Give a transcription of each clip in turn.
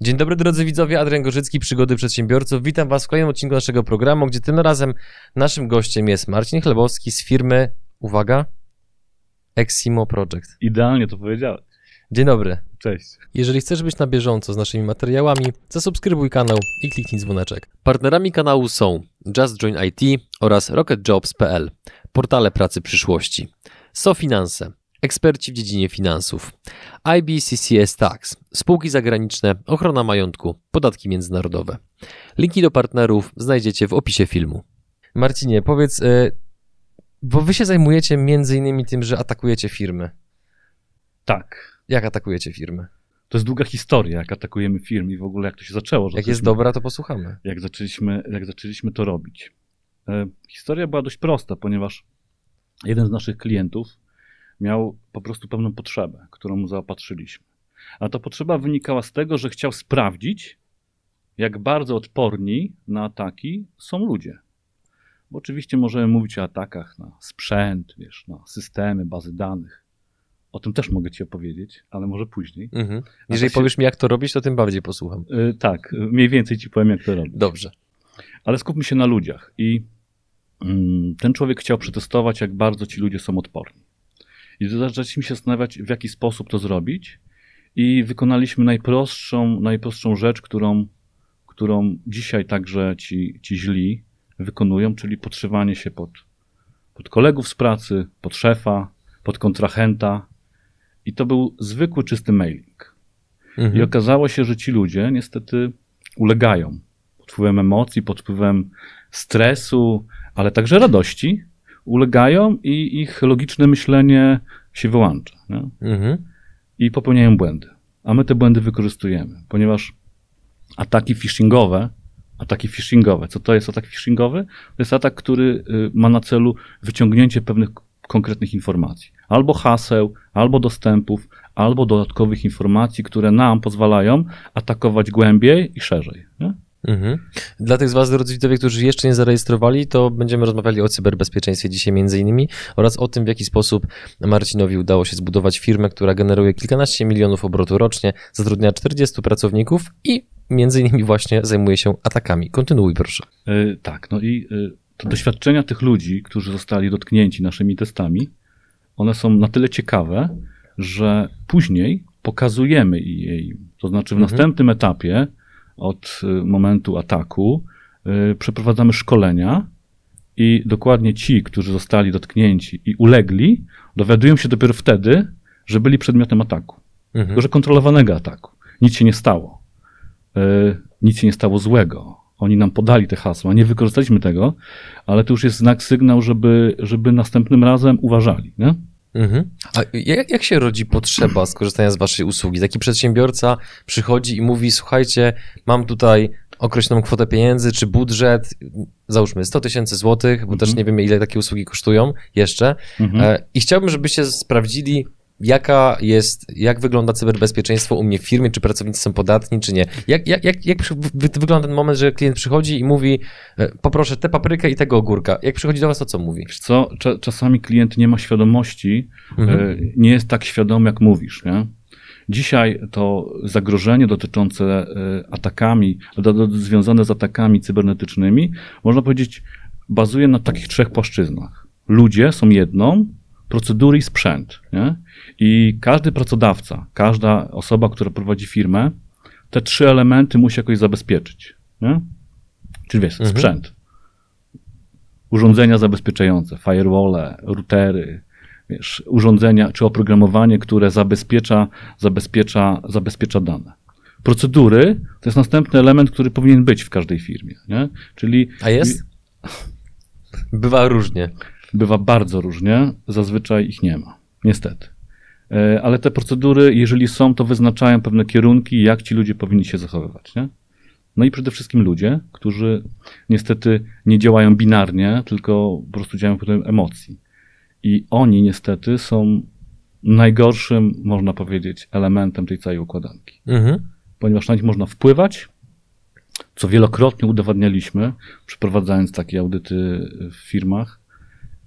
Dzień dobry drodzy widzowie, Adrian Gorzycki, Przygody Przedsiębiorców. Witam Was w kolejnym odcinku naszego programu, gdzie tym razem naszym gościem jest Marcin Chlebowski z firmy, uwaga, Eximo Project. Idealnie to powiedziałem. Dzień dobry. Cześć. Jeżeli chcesz być na bieżąco z naszymi materiałami, zasubskrybuj kanał i kliknij dzwoneczek. Partnerami kanału są Just Join IT oraz RocketJobs.pl, portale pracy przyszłości, SoFinanse, eksperci w dziedzinie finansów, IBCCS Tax, spółki zagraniczne, ochrona majątku, podatki międzynarodowe. Linki do partnerów znajdziecie w opisie filmu. Marcinie, powiedz, y, bo wy się zajmujecie między innymi tym, że atakujecie firmy. Tak. Jak atakujecie firmy? To jest długa historia, jak atakujemy firmy i w ogóle jak to się zaczęło. Jak jest dobra, to posłuchamy. Jak zaczęliśmy, jak zaczęliśmy to robić. E, historia była dość prosta, ponieważ jeden z naszych klientów miał po prostu pewną potrzebę, którą mu zaopatrzyliśmy. A ta potrzeba wynikała z tego, że chciał sprawdzić, jak bardzo odporni na ataki są ludzie. Bo oczywiście możemy mówić o atakach na sprzęt, wiesz, na systemy, bazy danych. O tym też mogę ci opowiedzieć, ale może później. Mhm. Jeżeli się- powiesz mi, jak to robić, to tym bardziej posłucham. Y, tak, mniej więcej ci powiem, jak to robić. Dobrze. Ale skupmy się na ludziach. I mm, ten człowiek chciał przetestować, jak bardzo ci ludzie są odporni. I zaczęliśmy się zastanawiać, w jaki sposób to zrobić. I wykonaliśmy najprostszą, najprostszą rzecz, którą, którą dzisiaj także ci, ci źli wykonują, czyli podszywanie się pod, pod kolegów z pracy, pod szefa, pod kontrahenta. I to był zwykły, czysty mailing. I Mhm. okazało się, że ci ludzie niestety ulegają pod wpływem emocji, pod wpływem stresu, ale także radości. Ulegają i ich logiczne myślenie się wyłącza. Mhm. I popełniają błędy. A my te błędy wykorzystujemy, ponieważ ataki phishingowe, ataki phishingowe, co to jest atak phishingowy? To jest atak, który y, ma na celu wyciągnięcie pewnych konkretnych informacji. Albo haseł, albo dostępów, albo dodatkowych informacji, które nam pozwalają atakować głębiej i szerzej. Nie? Mhm. Dla tych z Was, drodzy widzowie, którzy jeszcze nie zarejestrowali, to będziemy rozmawiali o cyberbezpieczeństwie dzisiaj między innymi oraz o tym, w jaki sposób Marcinowi udało się zbudować firmę, która generuje kilkanaście milionów obrotu rocznie, zatrudnia 40 pracowników i między innymi właśnie zajmuje się atakami. Kontynuuj proszę. Y, tak, no i y, to doświadczenia tych ludzi, którzy zostali dotknięci naszymi testami, one są na tyle ciekawe, że później pokazujemy jej. To znaczy w Mhm. następnym etapie od y, momentu ataku y, przeprowadzamy szkolenia i dokładnie ci, którzy zostali dotknięci i ulegli, dowiadują się dopiero wtedy, że byli przedmiotem ataku. Mhm. Tylko, że kontrolowanego ataku. Nic się nie stało. E, nic się nie stało złego. Oni nam podali te hasła, nie wykorzystaliśmy tego, ale to już jest znak, sygnał, żeby, żeby następnym razem uważali. Nie? Mhm. A jak, jak się rodzi potrzeba skorzystania z Waszej usługi? Taki przedsiębiorca przychodzi i mówi: Słuchajcie, mam tutaj określoną kwotę pieniędzy, czy budżet, załóżmy 100 tysięcy złotych, bo też Mhm. nie wiemy, ile takie usługi kosztują jeszcze. Mhm. E, I chciałbym, żebyście sprawdzili, jaka jest, jak wygląda cyberbezpieczeństwo u mnie w firmie, czy pracownicy są podatni, czy nie. Jak, jak, jak, jak wygląda ten moment, że klient przychodzi i mówi, e, poproszę tę paprykę i tego ogórka. Jak przychodzi do was, to co mówi? Wiesz co, cza, czasami klient nie ma świadomości, Mhm. e, nie jest tak świadomy, jak mówisz. Nie? Dzisiaj to zagrożenie dotyczące e, atakami, związane z atakami cybernetycznymi, można powiedzieć, bazuje na takich trzech płaszczyznach. Ludzie są jedną, procedury i sprzęt. Nie? I każdy pracodawca, każda osoba, która prowadzi firmę, te trzy elementy musi jakoś zabezpieczyć. Nie? Czyli wiesz, Mhm. sprzęt, urządzenia zabezpieczające, firewall, routery, wiesz, urządzenia czy oprogramowanie, które zabezpiecza, zabezpiecza, zabezpiecza dane. Procedury to jest następny element, który powinien być w każdej firmie. Nie? Czyli A jest? Bywa różnie. Bywa bardzo różnie, zazwyczaj ich nie ma, niestety. E, Ale te procedury, jeżeli są, to wyznaczają pewne kierunki, jak ci ludzie powinni się zachowywać. Nie? No i przede wszystkim ludzie, którzy niestety nie działają binarnie, tylko po prostu działają pod emocji. I oni niestety są najgorszym, można powiedzieć, elementem tej całej układanki. Mhm. Ponieważ na nich można wpływać, co wielokrotnie udowadnialiśmy, przeprowadzając takie audyty w firmach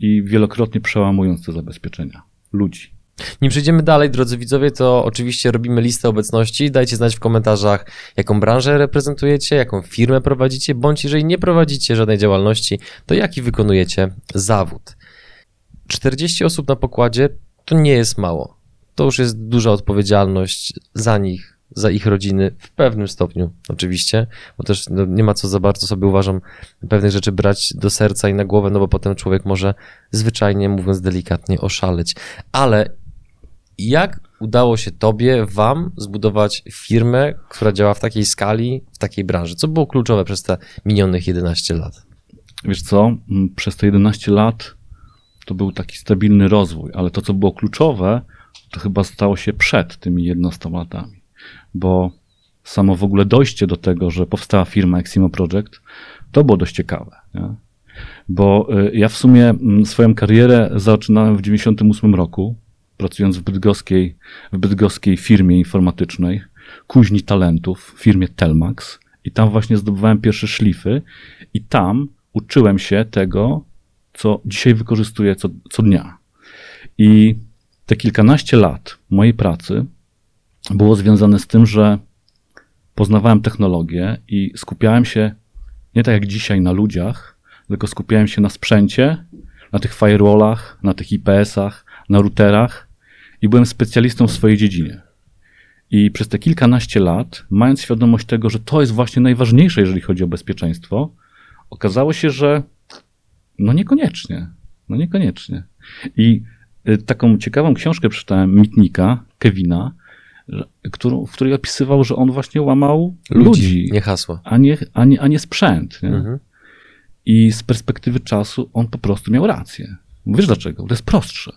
i wielokrotnie przełamując te zabezpieczenia ludzi. Nim przejdziemy dalej, drodzy widzowie, to oczywiście robimy listę obecności. Dajcie znać w komentarzach, jaką branżę reprezentujecie, jaką firmę prowadzicie, bądź jeżeli nie prowadzicie żadnej działalności, to jaki wykonujecie zawód. 40 osób na pokładzie to nie jest mało. To już jest duża odpowiedzialność za nich, za ich rodziny, w pewnym stopniu oczywiście, bo też no, nie ma co za bardzo sobie uważam pewnych rzeczy brać do serca i na głowę, no bo potem człowiek może zwyczajnie, mówiąc delikatnie, oszaleć. Ale jak udało się tobie, wam zbudować firmę, która działa w takiej skali, w takiej branży? Co było kluczowe przez te minionych 11 lat? Wiesz co, przez te 11 lat to był taki stabilny rozwój, ale to, co było kluczowe, to chyba stało się przed tymi 11 latami, bo samo w ogóle dojście do tego, że powstała firma Eximo Project, to było dość ciekawe. Nie? Bo y, ja w sumie mm, swoją karierę zaczynałem w 98 roku, pracując w bydgoskiej, w bydgoskiej firmie informatycznej, kuźni talentów, w firmie Telmax. I tam właśnie zdobywałem pierwsze szlify i tam uczyłem się tego, co dzisiaj wykorzystuję co, co dnia. I te kilkanaście lat mojej pracy było związane z tym, że poznawałem technologię i skupiałem się nie tak jak dzisiaj na ludziach, tylko skupiałem się na sprzęcie, na tych firewallach, na tych IPS-ach, na routerach i byłem specjalistą w swojej dziedzinie. I przez te kilkanaście lat, mając świadomość tego, że to jest właśnie najważniejsze, jeżeli chodzi o bezpieczeństwo, okazało się, że no niekoniecznie. No niekoniecznie. I y, taką ciekawą książkę przeczytałem Mitnika, Kevina, którą, w której opisywał, że on właśnie łamał ludzi, ludzi nie hasła, a nie, a nie, a nie sprzęt. Nie? Mhm. I z perspektywy czasu on po prostu miał rację. Wiesz dlaczego? To jest prostsze.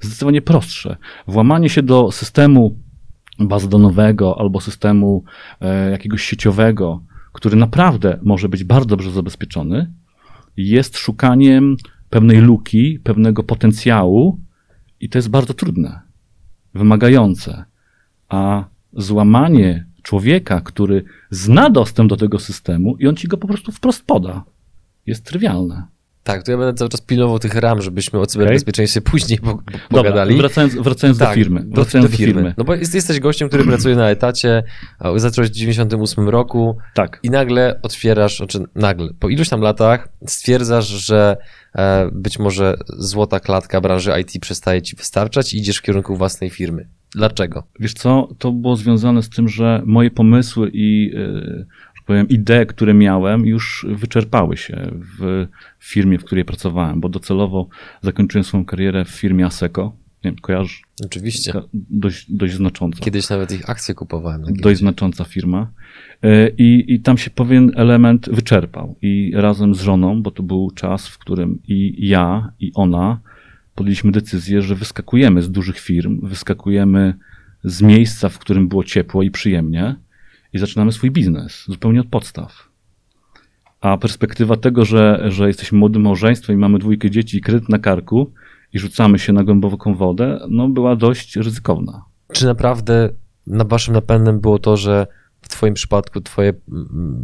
Zdecydowanie prostsze. Włamanie się do systemu bazodonowego albo systemu e, jakiegoś sieciowego, który naprawdę może być bardzo dobrze zabezpieczony, jest szukaniem pewnej luki, pewnego potencjału i to jest bardzo trudne, wymagające. A złamanie człowieka, który zna dostęp do tego systemu i on ci go po prostu wprost poda, jest trywialne. Tak, to ja będę cały czas pilnował tych ram, żebyśmy o cyberbezpieczeństwie okay. później pogadali. Wracając, wracając tak, do firmy. Wracając do, do, firmy. firmy. No bo jest, jesteś gościem, który pracuje na etacie, zacząłeś w 98 roku tak. i nagle otwierasz, znaczy nagle, po iluś tam latach stwierdzasz, że e, być może złota klatka branży IT przestaje ci wystarczać i idziesz w kierunku własnej firmy. Dlaczego? Wiesz co, to było związane z tym, że moje pomysły i e, powiem, idee, które miałem, już wyczerpały się w firmie, w której pracowałem, bo docelowo zakończyłem swoją karierę w firmie Aseco. Nie wiem, kojarzysz? Oczywiście. Dość, dość znacząca. Kiedyś nawet ich akcje kupowałem. Dość znacząca firma. E, I, I tam się pewien element wyczerpał. I razem z żoną, bo to był czas, w którym i ja, i ona podjęliśmy decyzję, że wyskakujemy z dużych firm, wyskakujemy z miejsca, w którym było ciepło i przyjemnie i zaczynamy swój biznes zupełnie od podstaw. A perspektywa tego, że, że jesteśmy młodym małżeństwem i mamy dwójkę dzieci i kredyt na karku i rzucamy się na głęboką wodę, no była dość ryzykowna. Czy naprawdę na waszym napędem było to, że w twoim przypadku twoje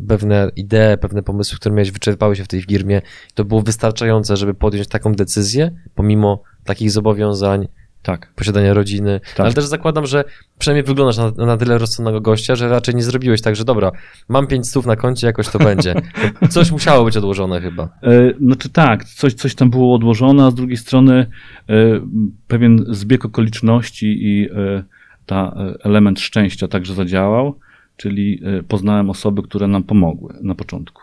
pewne idee, pewne pomysły, które miałeś, wyczerpały się w tej firmie, to było wystarczające, żeby podjąć taką decyzję, pomimo takich zobowiązań, tak. posiadania rodziny. Tak. Ale też zakładam, że przynajmniej wyglądasz na, na tyle rozsądnego gościa, że raczej nie zrobiłeś tak, że dobra, mam pięć stów na koncie, jakoś to będzie. Coś musiało być odłożone chyba. E, znaczy tak, coś, coś tam było odłożone, a z drugiej strony e, pewien zbieg okoliczności i e, ta element szczęścia także zadziałał, czyli e, poznałem osoby, które nam pomogły na początku.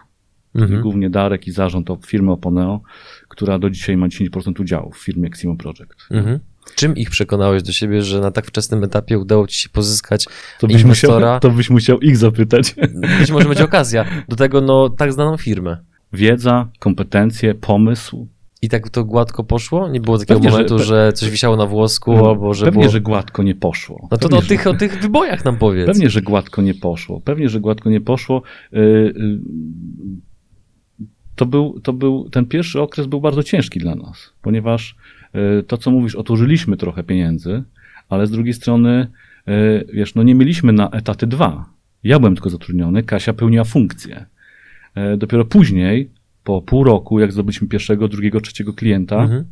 Mhm. Głównie Darek i zarząd firmy Oponeo, która do dzisiaj ma 10% udziału w firmie Ximo Project. Mhm. Czym ich przekonałeś do siebie, że na tak wczesnym etapie udało ci się pozyskać to byś inwestora? Musiał, to byś musiał ich zapytać. Być może będzie okazja. Do tego no tak znaną firmę. Wiedza, kompetencje, pomysł. I tak to gładko poszło? Nie było takiego pewnie, momentu, że, że, coś wisiało na włosku, pewnie, albo że Pewnie, było... że gładko nie poszło. No to pewnie, o, tych, o tych wybojach nam powiedz. Pewnie, że gładko nie poszło. Pewnie, że gładko nie poszło. Y, y, to był, to był, ten pierwszy okres był bardzo ciężki dla nas, ponieważ E, to, co mówisz, oturzyliśmy trochę pieniędzy, ale z drugiej strony, wiesz, no nie mieliśmy na etaty dwa. Ja byłem tylko zatrudniony, Kasia pełniła funkcję. Dopiero później, po pół roku, jak zdobyliśmy pierwszego, drugiego, trzeciego klienta, mhm.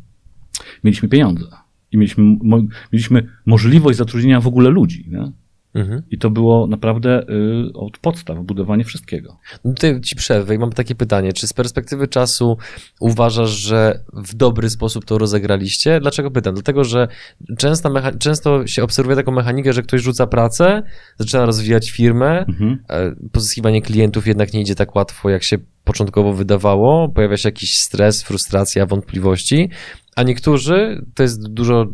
mieliśmy pieniądze. i mieliśmy, mo, mieliśmy możliwość zatrudnienia w ogóle ludzi. Nie? Mhm. I to było naprawdę y, od podstaw budowanie wszystkiego. No Tutaj ci przerwę i mam takie pytanie. Czy z perspektywy czasu uważasz, że w dobry sposób to rozegraliście? Dlaczego pytam? Dlatego, że często, mecha- często się obserwuje taką mechanikę, że ktoś rzuca pracę, zaczyna rozwijać firmę, Mhm. e, pozyskiwanie klientów jednak nie idzie tak łatwo, jak się początkowo wydawało, pojawia się jakiś stres, frustracja, wątpliwości, a niektórzy, to jest dużo,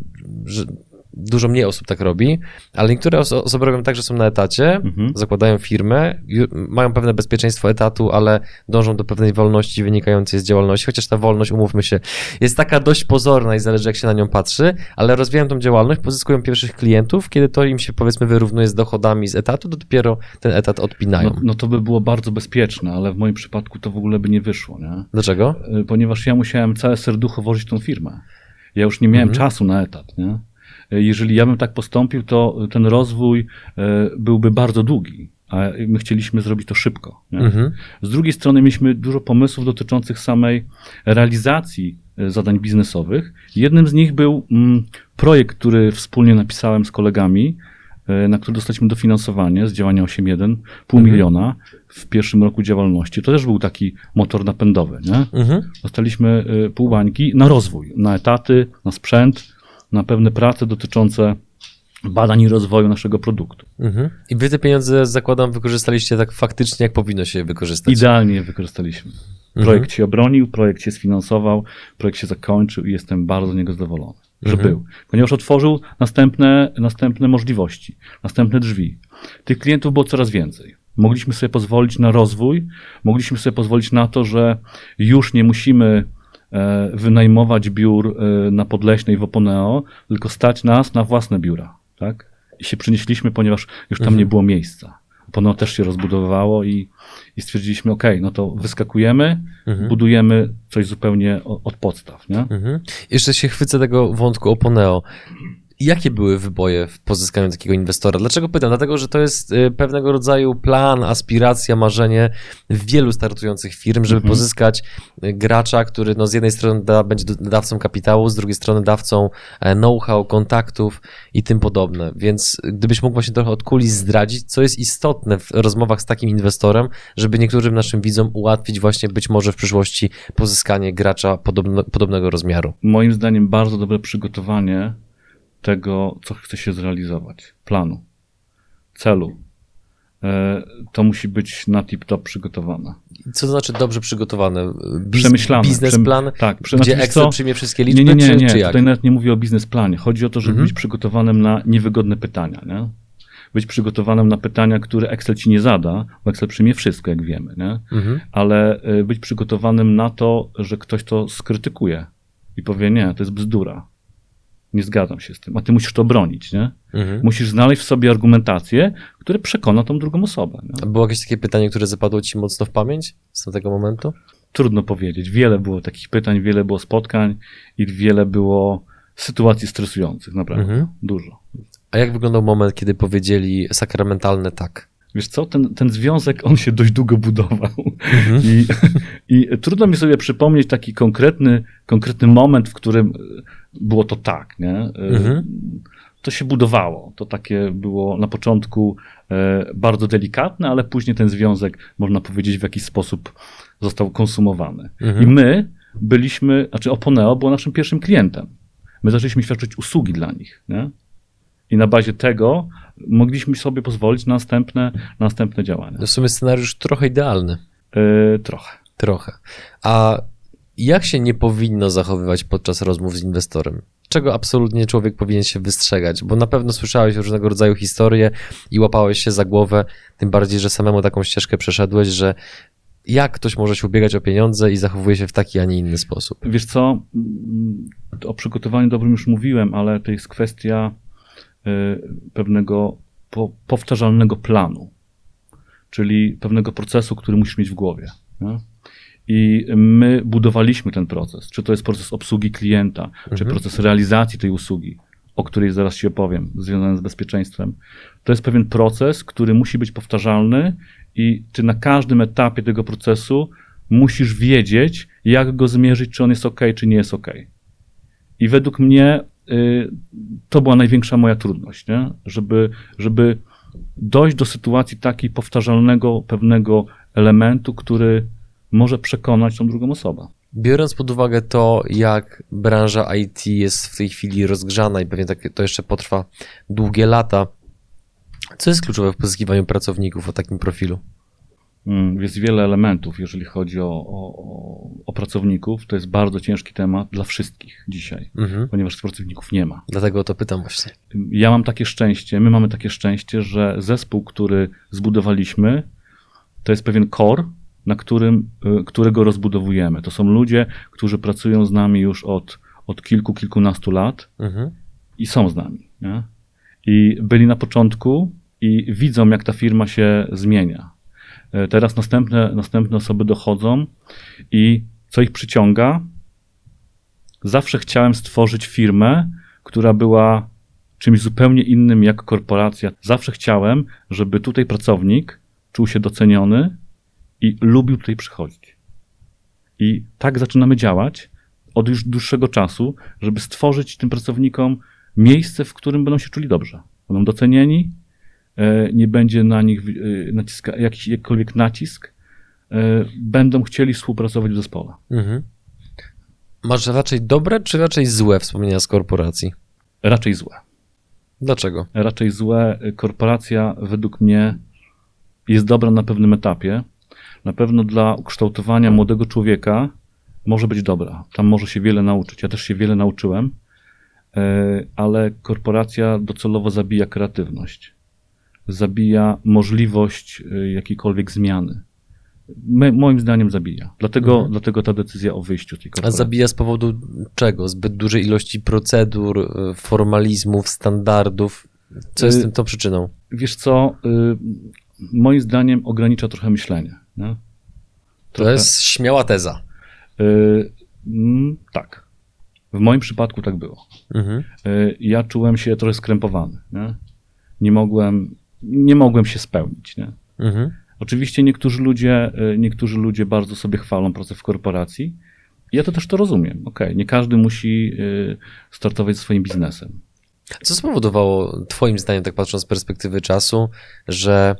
że dużo mniej osób tak robi, ale niektóre oso- osoby robią tak, że są na etacie, Mhm. zakładają firmę, mają pewne bezpieczeństwo etatu, ale dążą do pewnej wolności wynikającej z działalności, chociaż ta wolność, umówmy się, jest taka dość pozorna i zależy jak się na nią patrzy, ale rozwijają tą działalność, pozyskują pierwszych klientów, kiedy to im się powiedzmy wyrównuje z dochodami z etatu, to dopiero ten etat odpinają. No, no to by było bardzo bezpieczne, ale w moim przypadku to w ogóle by nie wyszło, nie? Dlaczego? Y, ponieważ ja musiałem całe serducho włożyć tą firmę. Ja już nie miałem Mhm. czasu na etat. Nie? Jeżeli ja bym tak postąpił, to ten rozwój y, byłby bardzo długi, a my chcieliśmy zrobić to szybko. Mhm. Z drugiej strony mieliśmy dużo pomysłów dotyczących samej realizacji y, zadań biznesowych. Jednym z nich był mm, projekt, który wspólnie napisałem z kolegami, y, na który dostaliśmy dofinansowanie z działania 8.1, pół Mhm. miliona w pierwszym roku działalności. To też był taki motor napędowy. Nie? Mhm. Dostaliśmy pół bańki na rozwój, na etaty, na sprzęt, na pewne prace dotyczące badań i rozwoju naszego produktu. Mhm. I wy te pieniądze, zakładam, wykorzystaliście tak faktycznie, jak powinno się je wykorzystać. Idealnie je wykorzystaliśmy. Mhm. Projekt się obronił, projekt się sfinansował, projekt się zakończył i jestem bardzo z niego zadowolony, że Mhm. był. Ponieważ otworzył następne, następne możliwości, następne drzwi. Tych klientów było coraz więcej. Mogliśmy sobie pozwolić na rozwój, mogliśmy sobie pozwolić na to, że już nie musimy wynajmować biur e, na Podleśnej w Oponeo, tylko stać nas na własne biura. Tak? I się przenieśliśmy, ponieważ już tam Mhm. nie było miejsca. Oponeo też się rozbudowywało i, i stwierdziliśmy, ok, no to wyskakujemy, Mhm. budujemy coś zupełnie od podstaw. Nie? Mhm. Jeszcze się chwycę tego wątku Oponeo. Jakie były wyboje w pozyskaniu takiego inwestora? Dlaczego pytam? Dlatego, że to jest y, pewnego rodzaju plan, aspiracja, marzenie wielu startujących firm, żeby Mhm. pozyskać y, gracza, który no, z jednej strony da, będzie dawcą kapitału, z drugiej strony dawcą e, know-how, kontaktów i tym podobne. Więc gdybyś mógł właśnie trochę od kulis zdradzić, co jest istotne w rozmowach z takim inwestorem, żeby niektórym naszym widzom ułatwić właśnie być może w przyszłości pozyskanie gracza podobno, podobnego rozmiaru. Moim zdaniem bardzo dobre przygotowanie tego, co chce się zrealizować, planu, celu. E, To musi być na tip-top przygotowane. Co to znaczy dobrze przygotowane? Biz, Przemyślane. Biznesplan, Przem- tak, prze- gdzie znaczy, Excel co? przyjmie wszystkie Nie, liczby, nie, nie, czy, nie. czy jak? Tutaj nawet nie mówię o biznesplanie. Chodzi o to, żeby Mhm. być przygotowanym na niewygodne pytania. Nie? Być przygotowanym na pytania, które Excel ci nie zada, bo Excel przyjmie wszystko, jak wiemy. Nie? Mhm. ale y, być przygotowanym na to, że ktoś to skrytykuje i powie, nie, to jest bzdura. Nie zgadzam się z tym, a ty musisz to bronić, nie? Mhm. Musisz znaleźć w sobie argumentację, która przekona tą drugą osobę. Nie? A było jakieś takie pytanie, które zapadło ci mocno w pamięć z tego momentu? Trudno powiedzieć. Wiele było takich pytań, wiele było spotkań i wiele było sytuacji stresujących, naprawdę. Mhm. Dużo. A jak wyglądał moment, kiedy powiedzieli sakramentalne tak? Wiesz co, ten, ten związek, on się dość długo budował. Mhm. I, I trudno mi sobie przypomnieć taki konkretny, konkretny moment, w którym y, było to tak, nie? Y, Mhm. To się budowało. To takie było na początku e, bardzo delikatne, ale później ten związek, można powiedzieć, w jakiś sposób został konsumowany. Mhm. I my byliśmy, znaczy Oponeo było naszym pierwszym klientem. My zaczęliśmy świadczyć usługi dla nich, nie? I na bazie tego mogliśmy sobie pozwolić na następne, na następne działania. W sumie scenariusz trochę idealny. E, trochę. Trochę. A jak się nie powinno zachowywać podczas rozmów z inwestorem? Czego absolutnie człowiek powinien się wystrzegać? Bo na pewno słyszałeś różnego rodzaju historie i łapałeś się za głowę, tym bardziej, że samemu taką ścieżkę przeszedłeś, że jak ktoś może się ubiegać o pieniądze i zachowuje się w taki, a nie inny sposób? Wiesz co, mm, o przygotowaniu dobrym już mówiłem, ale to jest kwestia pewnego po, powtarzalnego planu, czyli pewnego procesu, który musisz mieć w głowie. Nie? I my budowaliśmy ten proces. Czy to jest proces obsługi klienta, czy Mhm. proces realizacji tej usługi, o której zaraz Ci opowiem, związany z bezpieczeństwem. To jest pewien proces, który musi być powtarzalny i Ty na każdym etapie tego procesu musisz wiedzieć, jak go zmierzyć, czy on jest ok, czy nie jest ok. I według mnie y, to była największa moja trudność, nie? Żeby, żeby dojść do sytuacji takiej powtarzalnego pewnego elementu, który może przekonać tą drugą osobę. Biorąc pod uwagę to, jak branża IT jest w tej chwili rozgrzana i pewnie tak, to jeszcze potrwa długie lata, co jest kluczowe w pozyskiwaniu pracowników o takim profilu? Mm, jest wiele elementów, jeżeli chodzi o, o, o pracowników. To jest bardzo ciężki temat dla wszystkich dzisiaj, mhm. ponieważ pracowników nie ma. Dlatego to pytam właśnie. Ja mam takie szczęście, my mamy takie szczęście, że zespół, który zbudowaliśmy, to jest pewien core, na którym, y, którego rozbudowujemy. To są ludzie, którzy pracują z nami już od, od kilku, kilkunastu lat mhm. i są z nami. Nie? I byli na początku i widzą, jak ta firma się zmienia. E, teraz następne, następne osoby dochodzą i co ich przyciąga? Zawsze chciałem stworzyć firmę, która była czymś zupełnie innym jak korporacja. Zawsze chciałem, żeby tutaj pracownik czuł się doceniony i lubił tutaj przychodzić. I tak zaczynamy działać od już dłuższego czasu, żeby stworzyć tym pracownikom miejsce, w którym będą się czuli dobrze. Będą docenieni, nie będzie na nich e, naciska, jakiś, jakikolwiek nacisk, e, będą chcieli współpracować w zespole. Mhm. Masz raczej dobre, czy raczej złe wspomnienia z korporacji? Raczej złe. Dlaczego? Raczej złe. Korporacja według mnie jest dobra na pewnym etapie, na pewno dla ukształtowania młodego człowieka może być dobra. Tam może się wiele nauczyć. Ja też się wiele nauczyłem, e, ale korporacja docelowo zabija kreatywność. Zabija możliwość e, jakiejkolwiek zmiany. moim zdaniem zabija. Dlatego, mhm. dlatego ta decyzja o wyjściu z tej korporacji. A zabija z powodu czego? Zbyt dużej ilości procedur, e, formalizmów, standardów. Co jest tym tą przyczyną? Wiesz co, moim zdaniem ogranicza trochę myślenie. Nie? To jest śmiała teza. Yy, mm, tak. W moim przypadku tak było. Mhm. Yy, ja czułem się trochę skrępowany. Nie, nie, mogłem, nie mogłem się spełnić. Nie? Mhm. Oczywiście niektórzy ludzie, yy, niektórzy ludzie bardzo sobie chwalą pracę w korporacji. Ja to też to rozumiem. Ok, nie każdy musi yy, startować swoim biznesem. Co spowodowało, Twoim zdaniem, tak patrząc z perspektywy czasu, że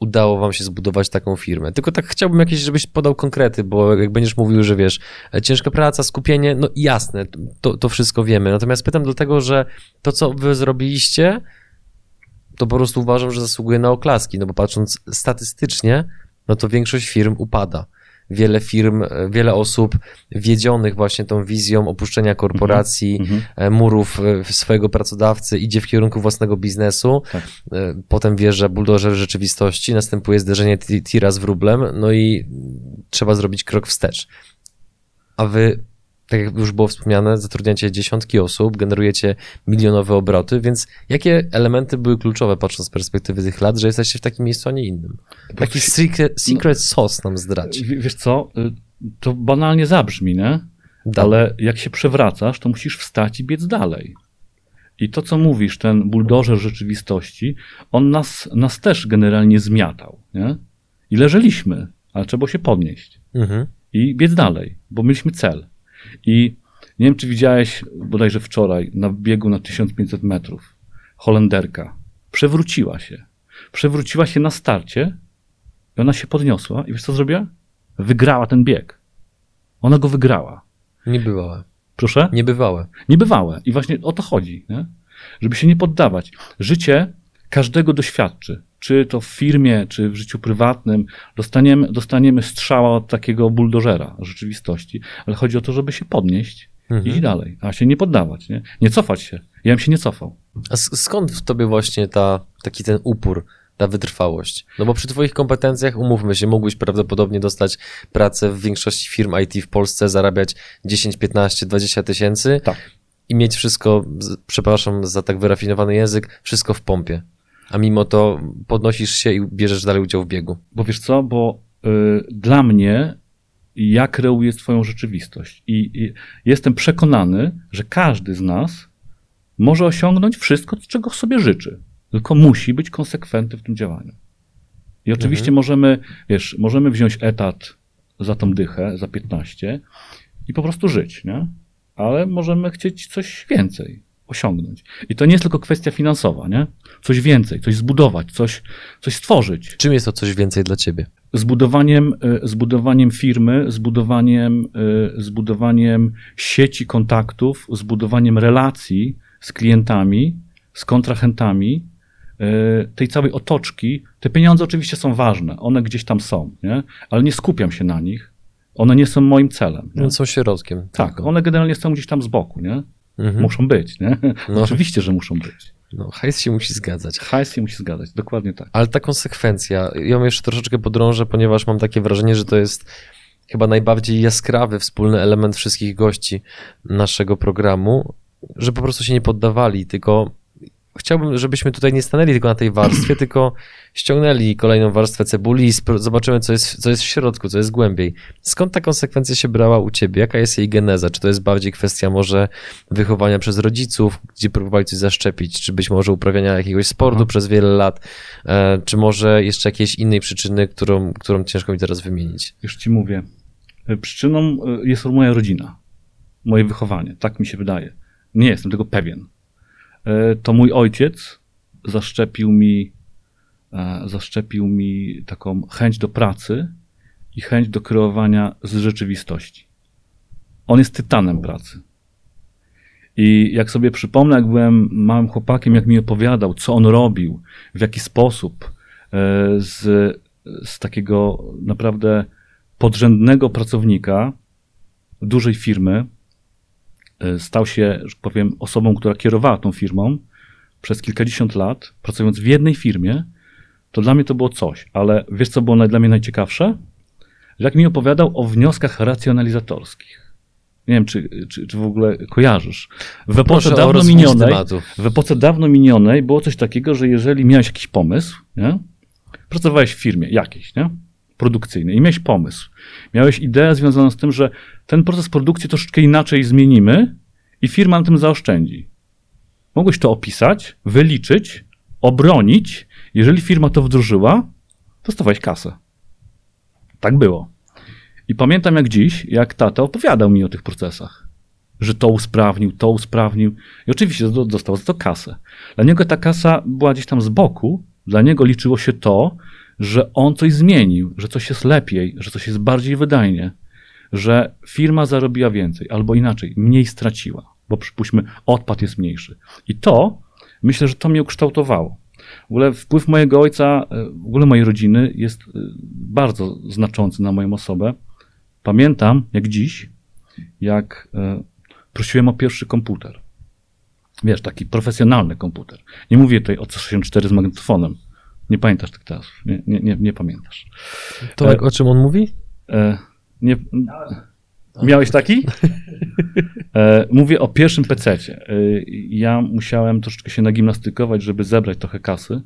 udało wam się zbudować taką firmę. Tylko tak chciałbym jakieś, żebyś podał konkrety, bo jak będziesz mówił, że wiesz, ciężka praca, skupienie, no jasne, to, to wszystko wiemy. Natomiast pytam dlatego, że to, co wy zrobiliście, to po prostu uważam, że zasługuje na oklaski, no bo patrząc statystycznie, no to większość firm upada wiele firm, wiele osób wiedzionych właśnie tą wizją opuszczenia korporacji, mm -hmm. murów e, swojego pracodawcy, idzie w kierunku własnego biznesu, tak. E, potem wjeżdża buldożer rzeczywistości, następuje zderzenie tira z wróblem, no i trzeba zrobić krok wstecz. A wy tak jak już było wspomniane, zatrudniacie dziesiątki osób, generujecie milionowe obroty, więc jakie elementy były kluczowe, patrząc z perspektywy tych lat, że jesteście w takim miejscu, a nie innym? Jaki secret, secret sauce nam zdrać? Wiesz co, y, to banalnie zabrzmi, nie? Ale jak się przewracasz, to musisz wstać i biec dalej. I to, co mówisz, ten buldożer rzeczywistości, on nas, nas też generalnie zmiatał, nie? I leżeliśmy, ale trzeba się podnieść. Mhm. I biec dalej, bo mieliśmy cel. I nie wiem, czy widziałeś bodajże wczoraj na biegu na 1500 metrów Holenderka. Przewróciła się. Przewróciła się na starcie i ona się podniosła i wiesz co zrobiła? Wygrała ten bieg. Ona go wygrała. Niebywałe. Proszę? Niebywałe. Niebywałe. I właśnie o to chodzi, nie? żeby się nie poddawać. Życie każdego doświadczy. Czy to w firmie, czy w życiu prywatnym, dostaniemy, dostaniemy strzała od takiego buldożera rzeczywistości, ale chodzi o to, żeby się podnieść mhm. i iść dalej, a się nie poddawać, nie? nie cofać się. Ja bym się nie cofał. A skąd w tobie właśnie ta, taki ten upór, ta wytrwałość? No bo przy twoich kompetencjach, umówmy się, mógłbyś prawdopodobnie dostać pracę w większości firm IT w Polsce, zarabiać 10, 15, 20 tysięcy tak. i mieć wszystko, przepraszam za tak wyrafinowany język, wszystko w pompie a mimo to podnosisz się i bierzesz dalej udział w biegu. Bo wiesz co, bo y, dla mnie ja kreuję swoją rzeczywistość i, i, jestem przekonany, że każdy z nas może osiągnąć wszystko, czego sobie życzy, tylko musi być konsekwentny w tym działaniu. I oczywiście mhm. możemy, wiesz, możemy wziąć etat za tą dychę, za 15 i po prostu żyć, nie? Ale możemy chcieć coś więcej. Osiągnąć. I to nie jest tylko kwestia finansowa, nie? Coś więcej, coś zbudować, coś, coś stworzyć. Czym jest to coś więcej dla ciebie? Zbudowaniem, y, zbudowaniem firmy, zbudowaniem, y, zbudowaniem sieci kontaktów, zbudowaniem relacji z klientami, z kontrahentami, y, tej całej otoczki. Te pieniądze oczywiście są ważne, one gdzieś tam są, nie? ale nie skupiam się na nich. One nie są moim celem. Nie? Są środkiem. Tak, one generalnie są gdzieś tam z boku, nie? Mhm. Muszą być, nie? No. Oczywiście, że muszą być. No, hajs się musi zgadzać. Hajs się musi zgadzać, dokładnie tak. Ale ta konsekwencja, ja ją jeszcze troszeczkę podrążę, ponieważ mam takie wrażenie, że to jest chyba najbardziej jaskrawy wspólny element wszystkich gości naszego programu, że po prostu się nie poddawali, tylko chciałbym, żebyśmy tutaj nie stanęli tylko na tej warstwie, tylko ściągnęli kolejną warstwę cebuli i zobaczymy, co jest, co jest w środku, co jest głębiej. Skąd ta konsekwencja się brała u ciebie? Jaka jest jej geneza? Czy to jest bardziej kwestia może wychowania przez rodziców, gdzie próbowali coś zaszczepić, czy być może uprawiania jakiegoś sportu Mhm. przez wiele lat, e, czy może jeszcze jakiejś innej przyczyny, którą, którą ciężko mi teraz wymienić? Już ci mówię. Y, Przyczyną y, jest moja rodzina, moje wychowanie. Tak mi się wydaje. Nie jestem tego pewien. Y, To mój ojciec zaszczepił mi, e, zaszczepił mi taką chęć do pracy i chęć do kreowania z rzeczywistości. On jest tytanem pracy. I jak sobie przypomnę, jak byłem małym chłopakiem, jak mi opowiadał, co on robił, w jaki sposób, e, z, z takiego naprawdę podrzędnego pracownika dużej firmy e, stał się, że tak powiem, osobą, która kierowała tą firmą przez kilkadziesiąt lat, pracując w jednej firmie, to dla mnie to było coś. Ale wiesz, co było dla mnie najciekawsze? Że Jak mi opowiadał o wnioskach racjonalizatorskich. Nie wiem, czy, czy, czy w ogóle kojarzysz. W epoce Proszę dawno minionej, w epoce dawno minionej było coś takiego, że jeżeli miałeś jakiś pomysł, nie? pracowałeś w firmie jakiejś, nie? Produkcyjnej i miałeś pomysł, miałeś ideę związaną z tym, że ten proces produkcji troszeczkę inaczej zmienimy i firma na tym zaoszczędzi. Mogłeś to opisać, wyliczyć, obronić. Jeżeli firma to wdrożyła, dostawałeś kasę. Tak było. I pamiętam jak dziś, jak tata opowiadał mi o tych procesach. Że to usprawnił, to usprawnił. I oczywiście do- dostał za to kasę. Dla niego ta kasa była gdzieś tam z boku. Dla niego liczyło się to, że on coś zmienił, że coś jest lepiej, że coś jest bardziej wydajnie, że firma zarobiła więcej, albo inaczej, mniej straciła, bo przypuśćmy, odpad jest mniejszy. I to, myślę, że to mnie ukształtowało. W ogóle wpływ mojego ojca, e, w ogóle mojej rodziny jest e, bardzo znaczący na moją osobę. Pamiętam, jak dziś, jak e, prosiłem o pierwszy komputer. Wiesz, taki profesjonalny komputer. Nie mówię tutaj o C64 z magnetofonem. Nie pamiętasz tych czasów. Nie, nie, nie, nie pamiętasz. To, E, o czym on mówi? E, nie, miałeś taki? E, mówię o pierwszym pececie. E, ja musiałem troszeczkę się nagimnastykować, żeby zebrać trochę kasy.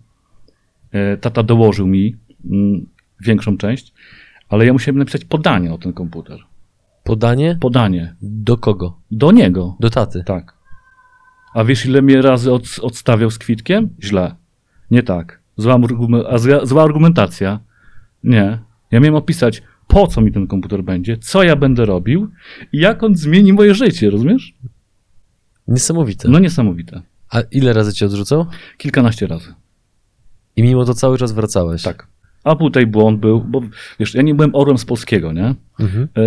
E, tata dołożył mi mm, większą część, ale ja musiałem napisać podanie o ten komputer. Podanie? Podanie. Do kogo? Do niego. Do taty. Tak. A wiesz, ile mnie razy od, odstawiał z kwitkiem? Źle. Nie tak. Zła, zła, argumentacja. Nie. Ja miałem opisać, po co mi ten komputer będzie, co ja będę robił i jak on zmieni moje życie, rozumiesz? Niesamowite. No niesamowite. A ile razy cię odrzucał? Kilkanaście razy. I mimo to cały czas wracałeś. Tak. A tutaj błąd był, bo wiesz, ja nie byłem orłem z polskiego, nie? Mhm. E,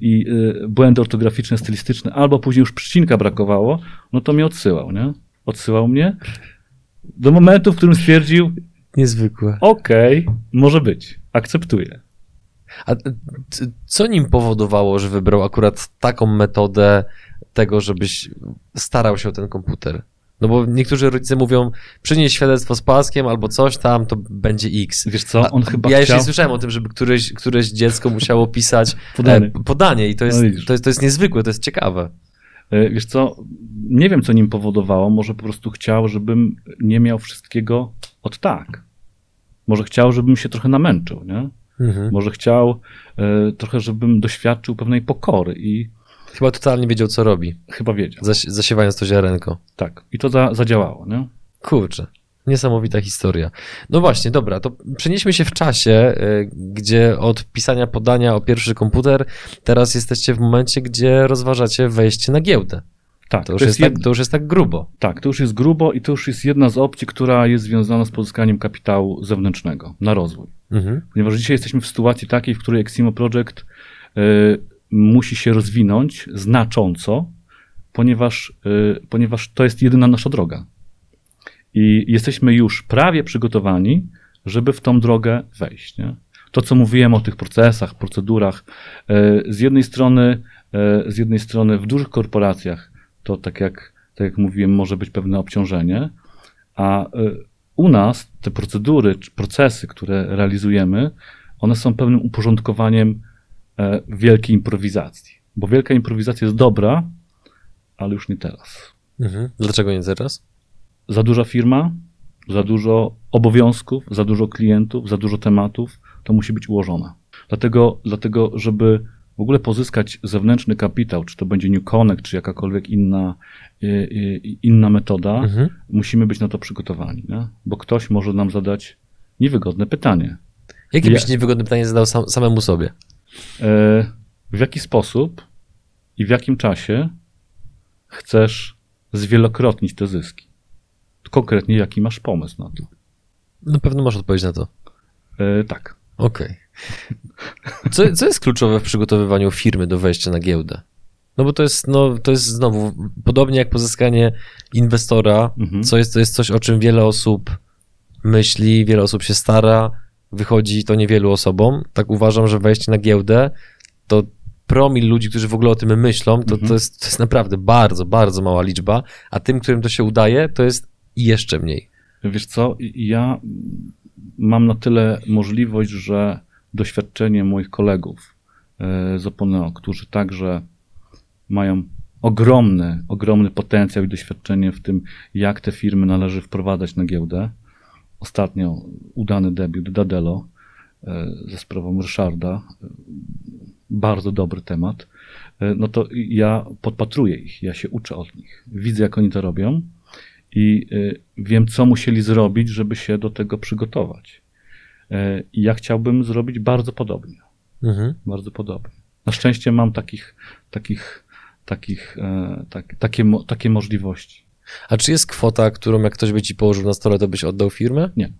I e, błędy ortograficzne, stylistyczne, albo później już przycinka brakowało, no to mnie odsyłał, nie? Odsyłał mnie do momentu, w którym stwierdził, Niezwykłe. okej, może być, akceptuję. A co nim powodowało, że wybrał akurat taką metodę tego, żebyś starał się o ten komputer? No bo niektórzy rodzice mówią, przynieś świadectwo z paskiem albo coś tam, to będzie X. Wiesz co, on A chyba ja chciał... jeszcze nie słyszałem o tym, żeby któreś, któreś dziecko musiało pisać Podanie. e, podanie i to jest, No to, jest, to jest niezwykłe, to jest ciekawe. E, Wiesz co, nie wiem, co nim powodowało. Może po prostu chciał, żebym nie miał wszystkiego od tak. Może chciał, żebym się trochę namęczył, nie? Mhm. Może chciał e, trochę, żebym doświadczył pewnej pokory i Chyba totalnie wiedział, co robi, chyba wiedział. zaś, zasiewając to ziarenko. Tak. I to za, zadziałało, nie? Kurczę. Niesamowita historia. No właśnie, dobra, to przenieśmy się w czasie, y, gdzie od pisania podania o pierwszy komputer, teraz jesteście w momencie, gdzie rozważacie wejście na giełdę. Tak, To już, jest, jed- tak, to już jest tak grubo. tak, to już jest grubo i to już jest jedna z opcji, która jest związana z pozyskaniem kapitału zewnętrznego na rozwój. Mhm. Ponieważ dzisiaj jesteśmy w sytuacji takiej, w której Eximo Project y, musi się rozwinąć znacząco, ponieważ, y, ponieważ to jest jedyna nasza droga. I jesteśmy już prawie przygotowani, żeby w tą drogę wejść. Nie? To, co mówiłem o tych procesach, procedurach, y, z jednej strony, y, z jednej strony w dużych korporacjach to tak jak, tak jak mówiłem, może być pewne obciążenie, a y, u nas te procedury czy procesy, które realizujemy, one są pewnym uporządkowaniem e, wielkiej improwizacji. Bo wielka improwizacja jest dobra, ale już nie teraz. Mhm. Dlaczego nie teraz? Za duża firma, za dużo obowiązków, za dużo klientów, za dużo tematów, to musi być ułożone. Dlatego, dlatego żeby ogóle pozyskać zewnętrzny kapitał, czy to będzie New Connect, czy jakakolwiek inna, y, y, inna metoda, Mhm. musimy być na to przygotowani, nie? bo ktoś może nam zadać niewygodne pytanie. Jakie Ja- byś niewygodne pytanie zadał sam, samemu sobie? E, W jaki sposób i w jakim czasie chcesz zwielokrotnić te zyski? Konkretnie, jaki masz pomysł na to? Na pewno masz odpowiedź na to. E, tak. Okej. Co, co jest kluczowe w przygotowywaniu firmy do wejścia na giełdę? No bo to jest, no, to jest znowu, podobnie jak pozyskanie inwestora, Mhm. co jest, to jest coś, o czym wiele osób myśli, wiele osób się stara, wychodzi to niewielu osobom. Tak uważam, że wejście na giełdę to promil ludzi, którzy w ogóle o tym myślą, to, Mhm. to, jest, to jest naprawdę bardzo, bardzo mała liczba, a tym, którym to się udaje, to jest jeszcze mniej. Wiesz co, ja mam na tyle możliwość, że doświadczenie moich kolegów e, z Oponeo, którzy także mają ogromny, ogromny potencjał i doświadczenie w tym, jak te firmy należy wprowadzać na giełdę. Ostatnio udany debiut Dadelo e, ze sprawą Ryszarda. e, Bardzo dobry temat. No to ja podpatruję ich, ja się uczę od nich. Widzę, jak oni to robią i wiem, co musieli zrobić, żeby się do tego przygotować. Y, I ja chciałbym zrobić bardzo podobnie. Mhm. Bardzo podobnie. Na szczęście mam takich, takich, takich, e, tak, takie, takie możliwości. A czy jest kwota, którą jak ktoś by ci położył na stole, to byś oddał firmę? Nie.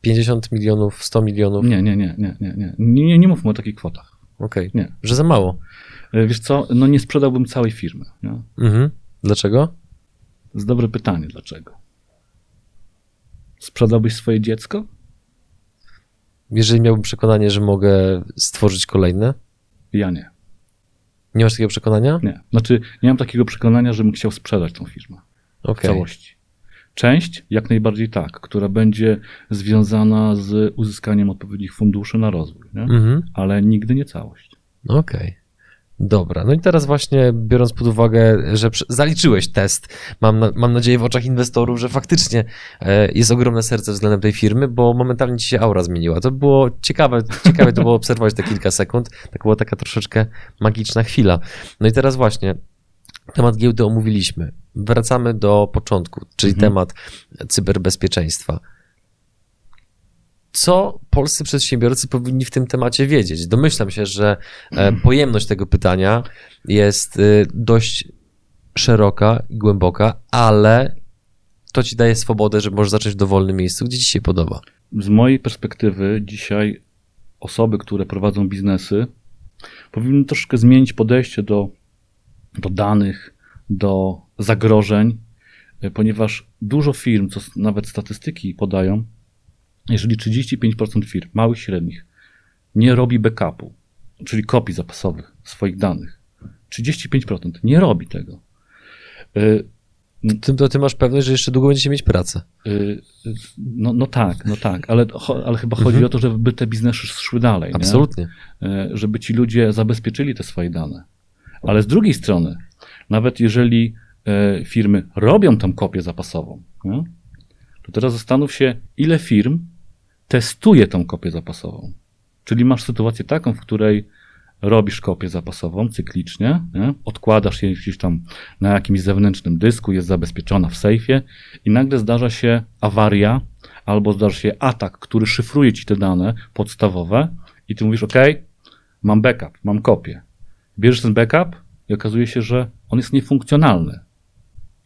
50 milionów, 100 milionów? Nie, nie, nie, nie, nie, nie. Nie, nie, nie mówmy o takich kwotach. Okej. Nie. Że za mało. E, Wiesz co, no nie sprzedałbym całej firmy. Mhm. Dlaczego? To jest dobre pytanie, dlaczego? Sprzedałbyś swoje dziecko? Jeżeli miałbym przekonanie, że mogę stworzyć kolejne? Ja nie. Nie masz takiego przekonania? Nie. Znaczy, nie mam takiego przekonania, żebym chciał sprzedać tą firmę. w Okej. całości. Część jak najbardziej tak, która będzie związana z uzyskaniem odpowiednich funduszy na rozwój, nie? Mhm. ale nigdy nie całość. Okej. Dobra, no i teraz właśnie biorąc pod uwagę, że zaliczyłeś test, mam, na, mam nadzieję w oczach inwestorów, że faktycznie e, jest ogromne serce względem tej firmy, bo momentalnie ci się aura zmieniła. To było ciekawe, ciekawe to było obserwować te kilka sekund, tak była taka troszeczkę magiczna chwila. No i teraz właśnie temat giełdy omówiliśmy. Wracamy do początku, czyli Mhm. temat cyberbezpieczeństwa. Co polscy przedsiębiorcy powinni w tym temacie wiedzieć? Domyślam się, że e, pojemność tego pytania jest y, dość szeroka i głęboka, ale to ci daje swobodę, że możesz zacząć w dowolnym miejscu, gdzie ci się podoba. Z mojej perspektywy dzisiaj osoby, które prowadzą biznesy, powinny troszkę zmienić podejście do, do danych, do zagrożeń, e, ponieważ dużo firm, co nawet statystyki podają, jeżeli 35% firm, małych, średnich, nie robi backupu, czyli kopii zapasowych swoich danych, 35% nie robi tego. Y, Ty, to ty masz pewność, że jeszcze długo będziecie mieć pracę. Y, No, no tak, no tak, ale, ale chyba chodzi Mhm. o to, żeby te biznesy szły dalej. Absolutnie. Nie? Y, Żeby ci ludzie zabezpieczyli te swoje dane. Ale z drugiej strony, nawet jeżeli firmy robią tam kopię zapasową, nie? to teraz zastanów się, ile firm testuje tą kopię zapasową. Czyli masz sytuację taką, w której robisz kopię zapasową cyklicznie, nie? odkładasz je gdzieś tam na jakimś zewnętrznym dysku, jest zabezpieczona w sejfie i nagle zdarza się awaria albo zdarza się atak, który szyfruje ci te dane podstawowe i ty mówisz, OK, mam backup, mam kopię. Bierzesz ten backup i okazuje się, że on jest niefunkcjonalny.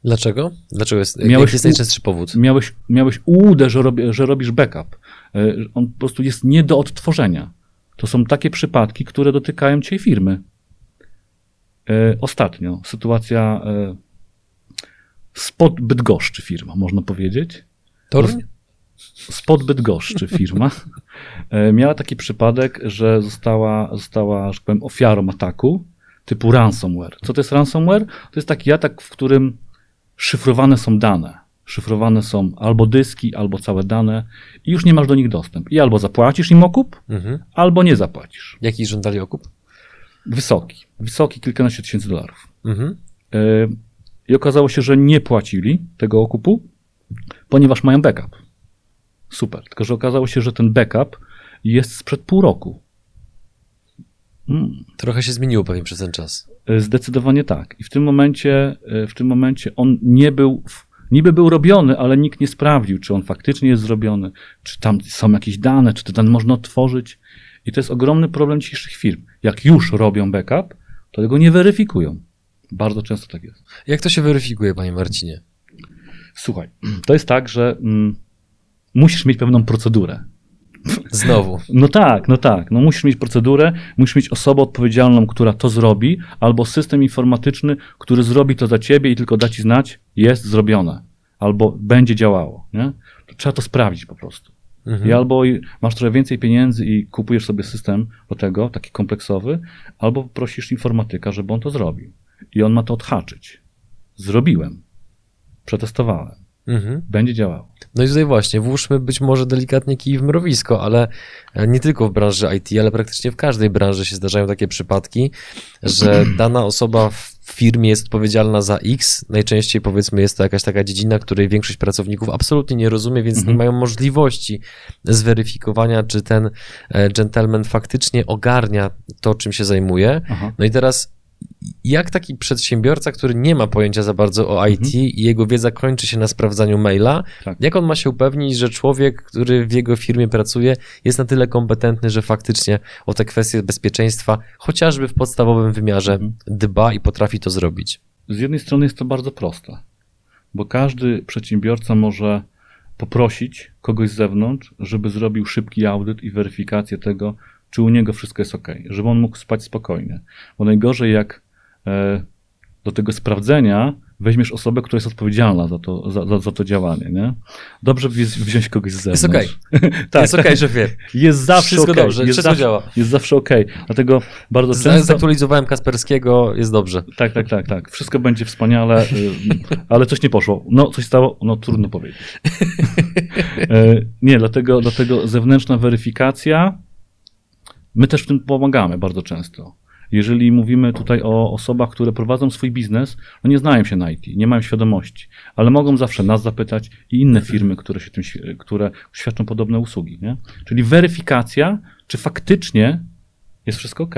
Dlaczego? Dlaczego jest, Miałeś jaki jest najczęstszy powód? Miałeś, miałeś ułudę, że, robi, że robisz backup. E, On po prostu jest nie do odtworzenia. To są takie przypadki, które dotykają cię firmy. E, Ostatnio sytuacja e, spod Bydgoszczy firma, można powiedzieć. Toruń? Spod Bydgoszczy firma miała taki przypadek, że została, została, że tak powiem, ofiarą ataku typu ransomware. Co to jest ransomware? To jest taki atak, w którym szyfrowane są dane. Szyfrowane są albo dyski, albo całe dane i już nie masz do nich dostęp. I albo zapłacisz im okup, Mhm. albo nie zapłacisz. Jaki żądali okup? Wysoki. Wysoki, kilkanaście tysięcy dolarów. Mhm. E, I okazało się, że nie płacili tego okupu, ponieważ mają backup. Super. Tylko, że okazało się, że ten backup jest sprzed pół roku. Mm, Trochę się zmieniło pewnie przez ten czas. e, Zdecydowanie tak. I w tym momencie, e, w tym momencie on nie był, w- niby był robiony, ale nikt nie sprawdził, czy on faktycznie jest zrobiony, czy tam są jakieś dane, czy te dane można otworzyć. I to jest ogromny problem dzisiejszych firm. Jak już robią backup, to tego nie weryfikują. Bardzo często tak jest. Jak to się weryfikuje, panie Marcinie? Słuchaj, to jest tak, że mm, musisz mieć pewną procedurę. Znowu. No tak, no tak. No musisz mieć procedurę, musisz mieć osobę odpowiedzialną, która to zrobi, albo system informatyczny, który zrobi to za ciebie i tylko da ci znać, jest zrobione, albo będzie działało. Nie? Trzeba to sprawdzić po prostu. Mhm. I albo masz trochę więcej pieniędzy i kupujesz sobie system do tego, taki kompleksowy, albo prosisz informatyka, żeby on to zrobił. I on ma to odhaczyć. Zrobiłem. Przetestowałem. Mhm. Będzie działało. No i tutaj właśnie, włóżmy być może delikatnie kij w mrowisko, ale nie tylko w branży IT, ale praktycznie w każdej branży się zdarzają takie przypadki, że dana osoba w firmie jest odpowiedzialna za X. Najczęściej powiedzmy jest to jakaś taka dziedzina, której większość pracowników absolutnie nie rozumie, więc nie Mhm. mają możliwości zweryfikowania, czy ten e, gentleman faktycznie ogarnia to, czym się zajmuje. Aha. No i teraz, jak taki przedsiębiorca, który nie ma pojęcia za bardzo o IT Mhm. i jego wiedza kończy się na sprawdzaniu maila, Tak. jak on ma się upewnić, że człowiek, który w jego firmie pracuje, jest na tyle kompetentny, że faktycznie o te kwestie bezpieczeństwa, chociażby w podstawowym wymiarze, Mhm. dba i potrafi to zrobić? Z jednej strony jest to bardzo proste, bo każdy przedsiębiorca może poprosić kogoś z zewnątrz, żeby zrobił szybki audyt i weryfikację tego, czy u niego wszystko jest ok, żeby on mógł spać spokojnie. Bo najgorzej, jak e, do tego sprawdzenia weźmiesz osobę, która jest odpowiedzialna za to, za, za, za to działanie. Nie? Dobrze wzi- wziąć kogoś z Jest zewnątrz. okej. tak, jest okej, szefie. jest zawsze Wszystko okej, dobrze, jest wszystko zawsze, działa. Jest zawsze okej. Dlatego bardzo Z- często... Zaktualizowałem Kasperskiego, jest dobrze. Tak, tak, tak, tak. Wszystko będzie wspaniale, y, ale coś nie poszło. No, coś stało, no trudno powiedzieć. E, Nie, dlatego, dlatego zewnętrzna weryfikacja, my też w tym pomagamy bardzo często. Jeżeli mówimy tutaj o osobach, które prowadzą swój biznes, no nie znają się na IT, nie mają świadomości, ale mogą zawsze nas zapytać i inne firmy, które, się tym, które świadczą podobne usługi. Nie? Czyli weryfikacja, czy faktycznie jest wszystko ok.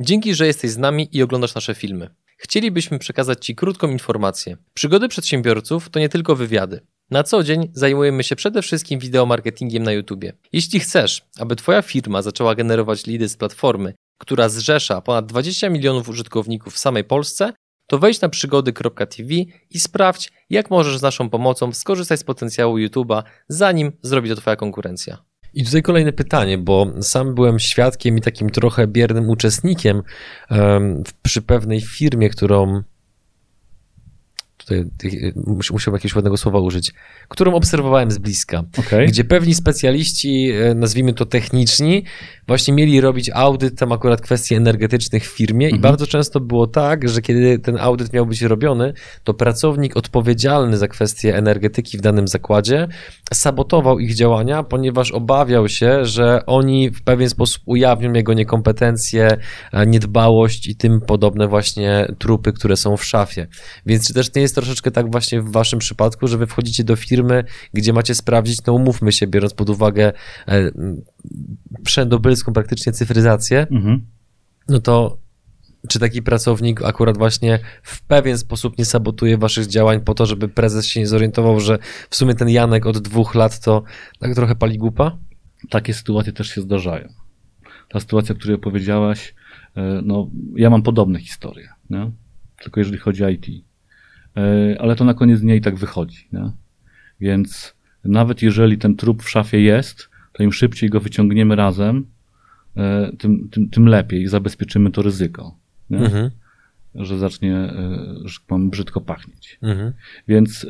Dzięki, że jesteś z nami i oglądasz nasze filmy. Chcielibyśmy przekazać Ci krótką informację. Przygody przedsiębiorców to nie tylko wywiady. Na co dzień zajmujemy się przede wszystkim wideomarketingiem na YouTube. Jeśli chcesz, aby Twoja firma zaczęła generować lidy z platformy, która zrzesza ponad 20 milionów użytkowników w samej Polsce, to wejdź na przygody.tv i sprawdź, jak możesz z naszą pomocą skorzystać z potencjału YouTube'a, zanim zrobi to Twoja konkurencja. I tutaj kolejne pytanie, bo sam byłem świadkiem i takim trochę biernym uczestnikiem em, w- przy pewnej firmie, którą tutaj mus- musiałem jakiegoś ładnego słowa użyć, którą obserwowałem z bliska, okay. gdzie pewni specjaliści, e, nazwijmy to techniczni, właśnie mieli robić audyt tam akurat kwestii energetycznych w firmie i Mhm. bardzo często było tak, że kiedy ten audyt miał być robiony, to pracownik odpowiedzialny za kwestie energetyki w danym zakładzie sabotował ich działania, ponieważ obawiał się, że oni w pewien sposób ujawnią jego niekompetencje, e, niedbałość i tym podobne właśnie trupy, które są w szafie. Więc czy też nie jest troszeczkę tak właśnie w waszym przypadku, że wy wchodzicie do firmy, gdzie macie sprawdzić, no umówmy się, biorąc pod uwagę e, wszędobylską praktycznie cyfryzację, Mhm. no to czy taki pracownik akurat właśnie w pewien sposób nie sabotuje waszych działań po to, żeby prezes się nie zorientował, że w sumie ten Janek od dwóch lat to tak trochę pali głupa? takie sytuacje też się zdarzają. ta sytuacja, o której opowiedziałaś, e, no, ja mam podobne historie, nie? tylko jeżeli chodzi o IT. E, ale to na koniec dnia i tak wychodzi. Nie? Więc nawet jeżeli ten trup w szafie jest, to im szybciej go wyciągniemy razem, e, tym, tym, tym lepiej i zabezpieczymy to ryzyko. Mhm. Że zacznie, że mam brzydko pachnieć. Mhm. Więc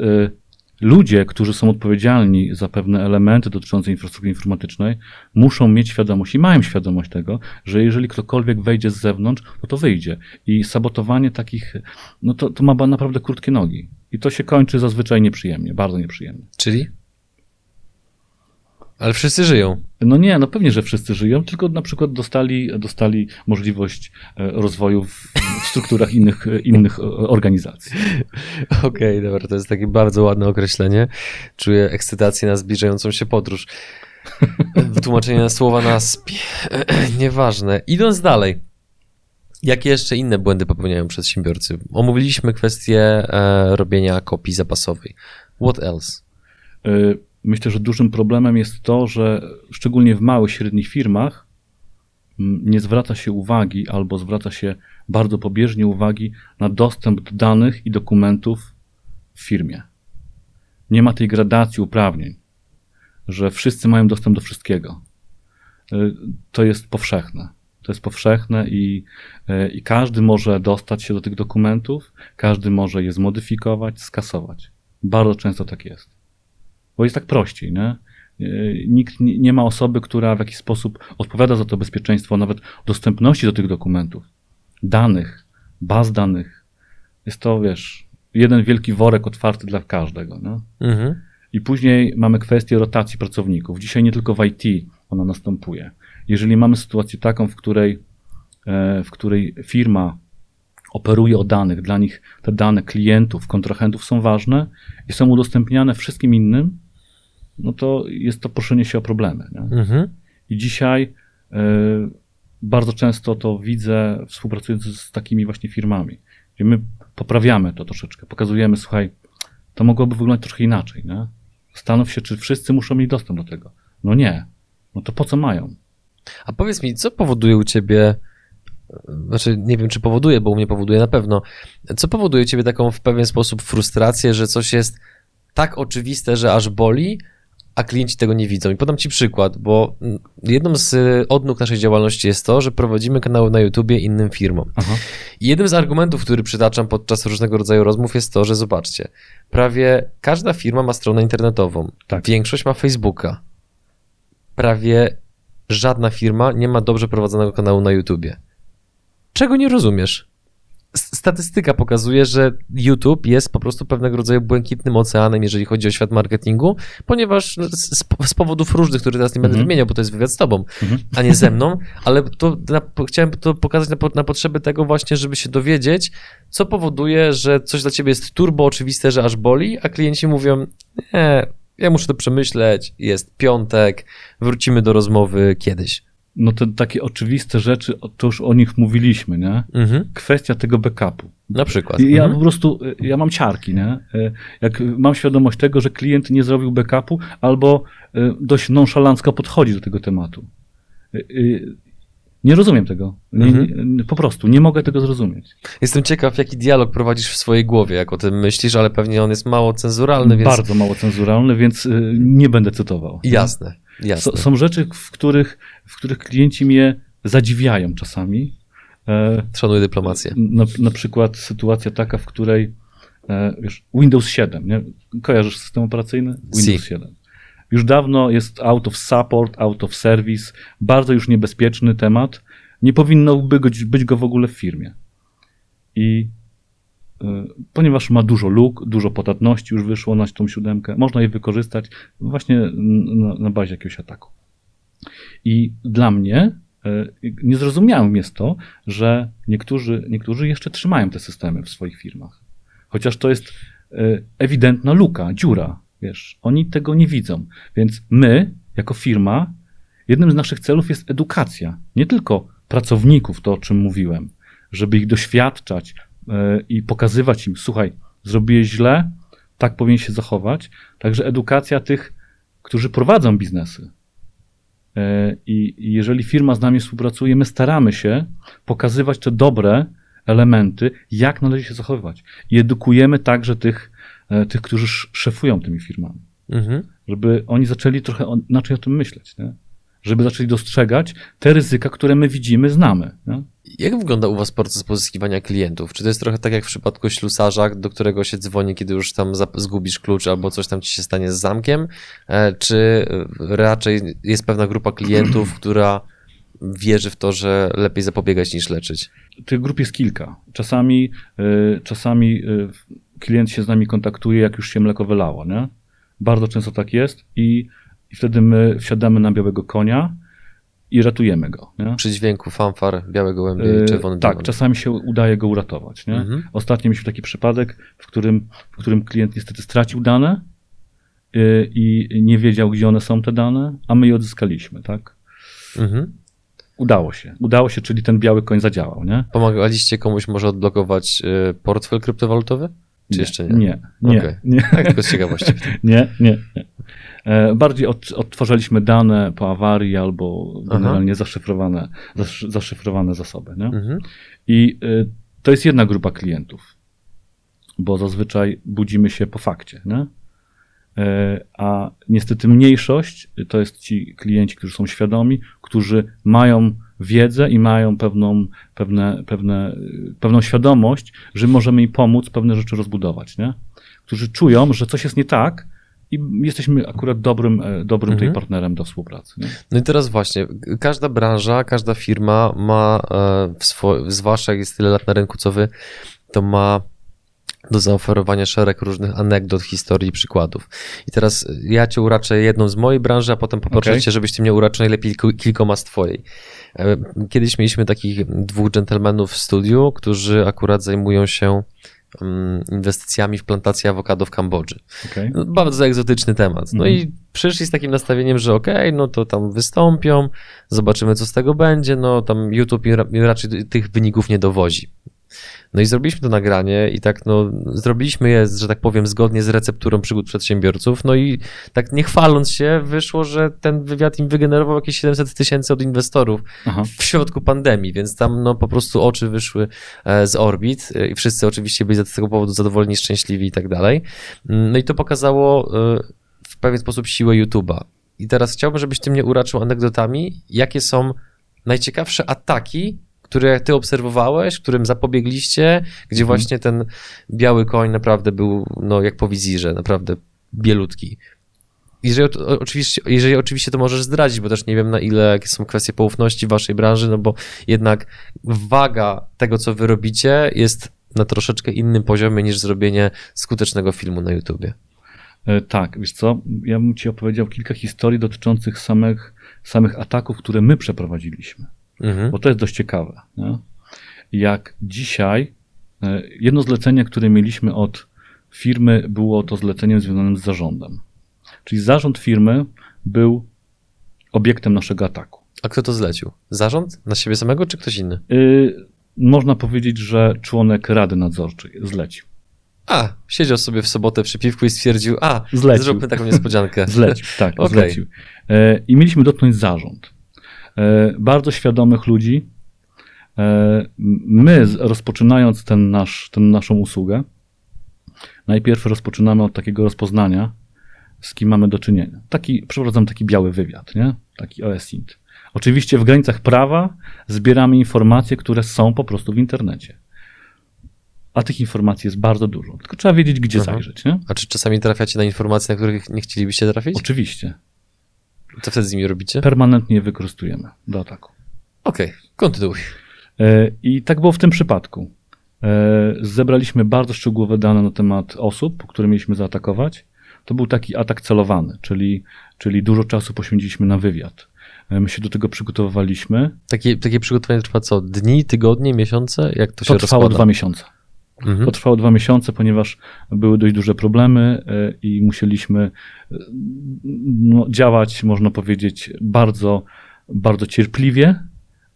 ludzie, którzy są odpowiedzialni za pewne elementy dotyczące infrastruktury informatycznej, muszą mieć świadomość i mają świadomość tego, że jeżeli ktokolwiek wejdzie z zewnątrz, to to wyjdzie. I sabotowanie takich, no to, to ma naprawdę krótkie nogi. I to się kończy zazwyczaj nieprzyjemnie, bardzo nieprzyjemnie. Czyli? Ale wszyscy żyją. No nie, no pewnie, że wszyscy żyją, tylko na przykład dostali, dostali możliwość e, rozwoju w strukturach innych, e, innych e, organizacji. Okej, okay, dobra, to jest takie bardzo ładne określenie. Czuję ekscytację na zbliżającą się podróż. Wytłumaczenie słowa na spi... Nieważne. Idąc dalej. Jakie jeszcze inne błędy popełniają przedsiębiorcy? Omówiliśmy kwestię e, robienia kopii zapasowej. What else? Myślę, że dużym problemem jest to, że szczególnie w małych, średnich firmach nie zwraca się uwagi albo zwraca się bardzo pobieżnie uwagi na dostęp do danych i dokumentów w firmie. Nie ma tej gradacji uprawnień, że wszyscy mają dostęp do wszystkiego. Y, to jest powszechne. To jest powszechne i, y, i każdy może dostać się do tych dokumentów, każdy może je zmodyfikować, skasować. Bardzo często tak jest bo jest tak prościej, nie? Nikt nie ma osoby, która w jakiś sposób odpowiada za to bezpieczeństwo, nawet dostępności do tych dokumentów, danych, baz danych. Jest to, wiesz, jeden wielki worek otwarty dla każdego. Nie? Mhm. I później mamy kwestię rotacji pracowników. Dzisiaj nie tylko w IT ona następuje. Jeżeli mamy sytuację taką, w której, e, w której firma operuje o danych, dla nich te dane klientów, kontrahentów są ważne i są udostępniane wszystkim innym, no to jest to proszenie się o problemy. Mhm. I dzisiaj y, bardzo często to widzę współpracując z takimi właśnie firmami, gdzie my poprawiamy to troszeczkę, pokazujemy, słuchaj, to mogłoby wyglądać troszkę inaczej. Nie? Zastanów się, czy wszyscy muszą mieć dostęp do tego. No nie. No to po co mają? A powiedz mi, co powoduje u ciebie, znaczy nie wiem, czy powoduje, bo u mnie powoduje na pewno, co powoduje u ciebie taką w pewien sposób frustrację, że coś jest tak oczywiste, że aż boli, a klienci tego nie widzą. I podam Ci przykład, bo jedną z odnóg naszej działalności jest to, że prowadzimy kanały na YouTubie innym firmom. Aha. I jednym z argumentów, który przytaczam podczas różnego rodzaju rozmów jest to, że zobaczcie, prawie każda firma ma stronę internetową. Tak. Większość ma Facebooka. Prawie żadna firma nie ma dobrze prowadzonego kanału na YouTubie. Czego nie rozumiesz? Statystyka pokazuje, że YouTube jest po prostu pewnego rodzaju błękitnym oceanem, jeżeli chodzi o świat marketingu, ponieważ no, z, z powodów różnych, które teraz nie będę mm -hmm. wymieniał, bo to jest wywiad z tobą, mm -hmm. a nie ze mną, ale to na, chciałem to pokazać na, na potrzeby tego właśnie, żeby się dowiedzieć, co powoduje, że coś dla ciebie jest turbo oczywiste, że aż boli, a klienci mówią, nie, ja muszę to przemyśleć, jest piątek, wrócimy do rozmowy kiedyś no te takie oczywiste rzeczy, to już o nich mówiliśmy, nie? Mhm. Kwestia tego backupu. Na przykład. Ja mhm. po prostu, ja mam ciarki, nie? Jak mam świadomość tego, że klient nie zrobił backupu albo e, dość nonszalancko podchodzi do tego tematu. E, e, nie rozumiem tego. Nie, mhm. po prostu nie mogę tego zrozumieć. Jestem ciekaw, jaki dialog prowadzisz w swojej głowie, jak o tym myślisz, ale pewnie on jest mało cenzuralny. Więc... Bardzo mało cenzuralny, więc nie będę cytował. Jasne. Jasne. Są rzeczy, w których, w których klienci mnie zadziwiają czasami. E, Szanuję dyplomację. Na, na przykład sytuacja taka, w której e, wiesz, Windows 7, nie? kojarzysz system operacyjny? Windows si. 7. Już dawno jest out of support, out of service, bardzo już niebezpieczny temat. Nie powinno być, być go w ogóle w firmie. I ponieważ ma dużo luk, dużo podatności już wyszło na tą siódemkę, można je wykorzystać właśnie na, na bazie jakiegoś ataku. I dla mnie e, niezrozumiałym jest to, że niektórzy, niektórzy jeszcze trzymają te systemy w swoich firmach. Chociaż to jest e, ewidentna luka, dziura, wiesz, oni tego nie widzą. Więc my, jako firma, jednym z naszych celów jest edukacja. Nie tylko pracowników, to o czym mówiłem, żeby ich doświadczać, i pokazywać im, słuchaj, zrobiłeś źle, tak powinien się zachować. Także edukacja tych, którzy prowadzą biznesy. E, I jeżeli firma z nami współpracuje, my staramy się pokazywać te dobre elementy, jak należy się zachowywać. I edukujemy także tych, e, tych którzy szefują tymi firmami. Mhm. Żeby oni zaczęli trochę inaczej o tym myśleć. Nie? Żeby zaczęli dostrzegać te ryzyka, które my widzimy, znamy. Nie? Jak wygląda u Was proces pozyskiwania klientów? Czy to jest trochę tak jak w przypadku ślusarza, do którego się dzwoni, kiedy już tam zgubisz klucz albo coś tam ci się stanie z zamkiem? E, czy raczej jest pewna grupa klientów, która wierzy w to, że lepiej zapobiegać niż leczyć? Tych grup jest kilka. Czasami, e, czasami e, klient się z nami kontaktuje, jak już się mleko wylało. Nie? Bardzo często tak jest i, i wtedy my wsiadamy na białego konia i ratujemy go. Nie? Przy dźwięku fanfar, białego gołębia i czerwony Tak, czasami się udaje go uratować. Nie? Mhm. Ostatnio mieliśmy taki przypadek, w którym, w którym klient niestety stracił dane y, i nie wiedział, gdzie one są, te dane, a my je odzyskaliśmy, tak? Mhm. Udało się. Udało się, czyli ten biały koń zadziałał, nie? Pomagaliście komuś może odblokować y, portfel kryptowalutowy? Czy nie, jeszcze nie? Nie, nie, okay. nie. Tak, tylko z ciekawości. nie, nie, nie. E, bardziej od, odtwarzaliśmy dane po awarii albo generalnie zaszyfrowane, zaszyfrowane zasoby. Nie? Mhm. I y, to jest jedna grupa klientów, bo zazwyczaj budzimy się po fakcie. Nie? E, a niestety mniejszość to jest ci klienci, którzy są świadomi, którzy mają wiedzę i mają pewną, pewne, pewne, pewną świadomość, że możemy im pomóc pewne rzeczy rozbudować, nie? którzy czują, że coś jest nie tak, i jesteśmy akurat dobrym, e, dobrym mhm. tutaj partnerem do współpracy. Nie? No i teraz właśnie, każda branża, każda firma ma, e, swo- zwłaszcza jak jest tyle lat na rynku co wy, to ma do zaoferowania szereg różnych anegdot, historii przykładów. I teraz ja cię uraczę jedną z mojej branży, a potem poproszę okay. cię, żebyś ty mnie uraczył najlepiej kilkoma z twojej. E, kiedyś mieliśmy takich dwóch dżentelmenów w studiu, którzy akurat zajmują się inwestycjami w plantację awokado w Kambodży. Okay. No, bardzo egzotyczny temat. No mm. i przyszli z takim nastawieniem, że okej, okay, no to tam wystąpią, zobaczymy co z tego będzie, no tam YouTube raczej tych wyników nie dowozi. No i zrobiliśmy to nagranie i tak, no, zrobiliśmy je, że tak powiem, zgodnie z recepturą przygód przedsiębiorców. No i tak nie chwaląc się, wyszło, że ten wywiad im wygenerował jakieś 700 tysięcy od inwestorów Aha. w środku pandemii, więc tam, no, po prostu oczy wyszły e, z orbit e, i wszyscy oczywiście byli z tego powodu zadowoleni, szczęśliwi i tak dalej. Mm, no i to pokazało e, w pewien sposób siłę YouTube'a. I teraz chciałbym, żebyś ty mnie uraczył anegdotami, jakie są najciekawsze ataki które ty obserwowałeś, którym zapobiegliście, gdzie mhm. właśnie ten biały koń naprawdę był, no jak po wizirze, naprawdę bielutki. Jeżeli oczywiście, jeżeli oczywiście to możesz zdradzić, bo też nie wiem na ile jakie są kwestie poufności w waszej branży, no bo jednak waga tego, co wy robicie, jest na troszeczkę innym poziomie niż zrobienie skutecznego filmu na YouTubie. E, tak, wiesz co, ja bym ci opowiedział kilka historii dotyczących samych, samych ataków, które my przeprowadziliśmy mhm. bo to jest dość ciekawe. Nie? Jak dzisiaj, e, jedno zlecenie, które mieliśmy od firmy, było to zleceniem związanym z zarządem. Czyli zarząd firmy był obiektem naszego ataku. A kto to zlecił? Zarząd? Na siebie samego, czy ktoś inny? Yy, można powiedzieć, że członek Rady Nadzorczej zlecił. A, siedział sobie w sobotę przy piwku i stwierdził, a, zlecił. zróbmy taką niespodziankę. zlecił, tak, okay. zlecił. Yy, I mieliśmy dotknąć zarząd. E, bardzo świadomych ludzi. E, my, rozpoczynając ten nasz, tę naszą usługę, najpierw rozpoczynamy od takiego rozpoznania, z kim mamy do czynienia. Taki, przeprowadzam taki biały wywiad, nie? taki OSINT. Oczywiście w granicach prawa zbieramy informacje, które są po prostu w internecie. A tych informacji jest bardzo dużo. Tylko trzeba wiedzieć, gdzie Aha. zajrzeć. Nie? A czy czasami trafiacie na informacje, na których nie chcielibyście trafić? Oczywiście. Co wtedy z nimi robicie? Permanentnie je wykorzystujemy do ataku. Okej, okay, kontynuuj. E, I tak było w tym przypadku. E, zebraliśmy bardzo szczegółowe dane na temat osób, które mieliśmy zaatakować. To był taki atak celowany, czyli, czyli dużo czasu poświęciliśmy na wywiad. E, my się do tego przygotowywaliśmy. Takie, takie przygotowanie trwa co? Dni, tygodnie, miesiące? Jak to, to się trwało rozkłada? dwa miesiące. Mhm. To trwało dwa miesiące, ponieważ były dość duże problemy e, i musieliśmy e, no, działać, można powiedzieć, bardzo, bardzo cierpliwie,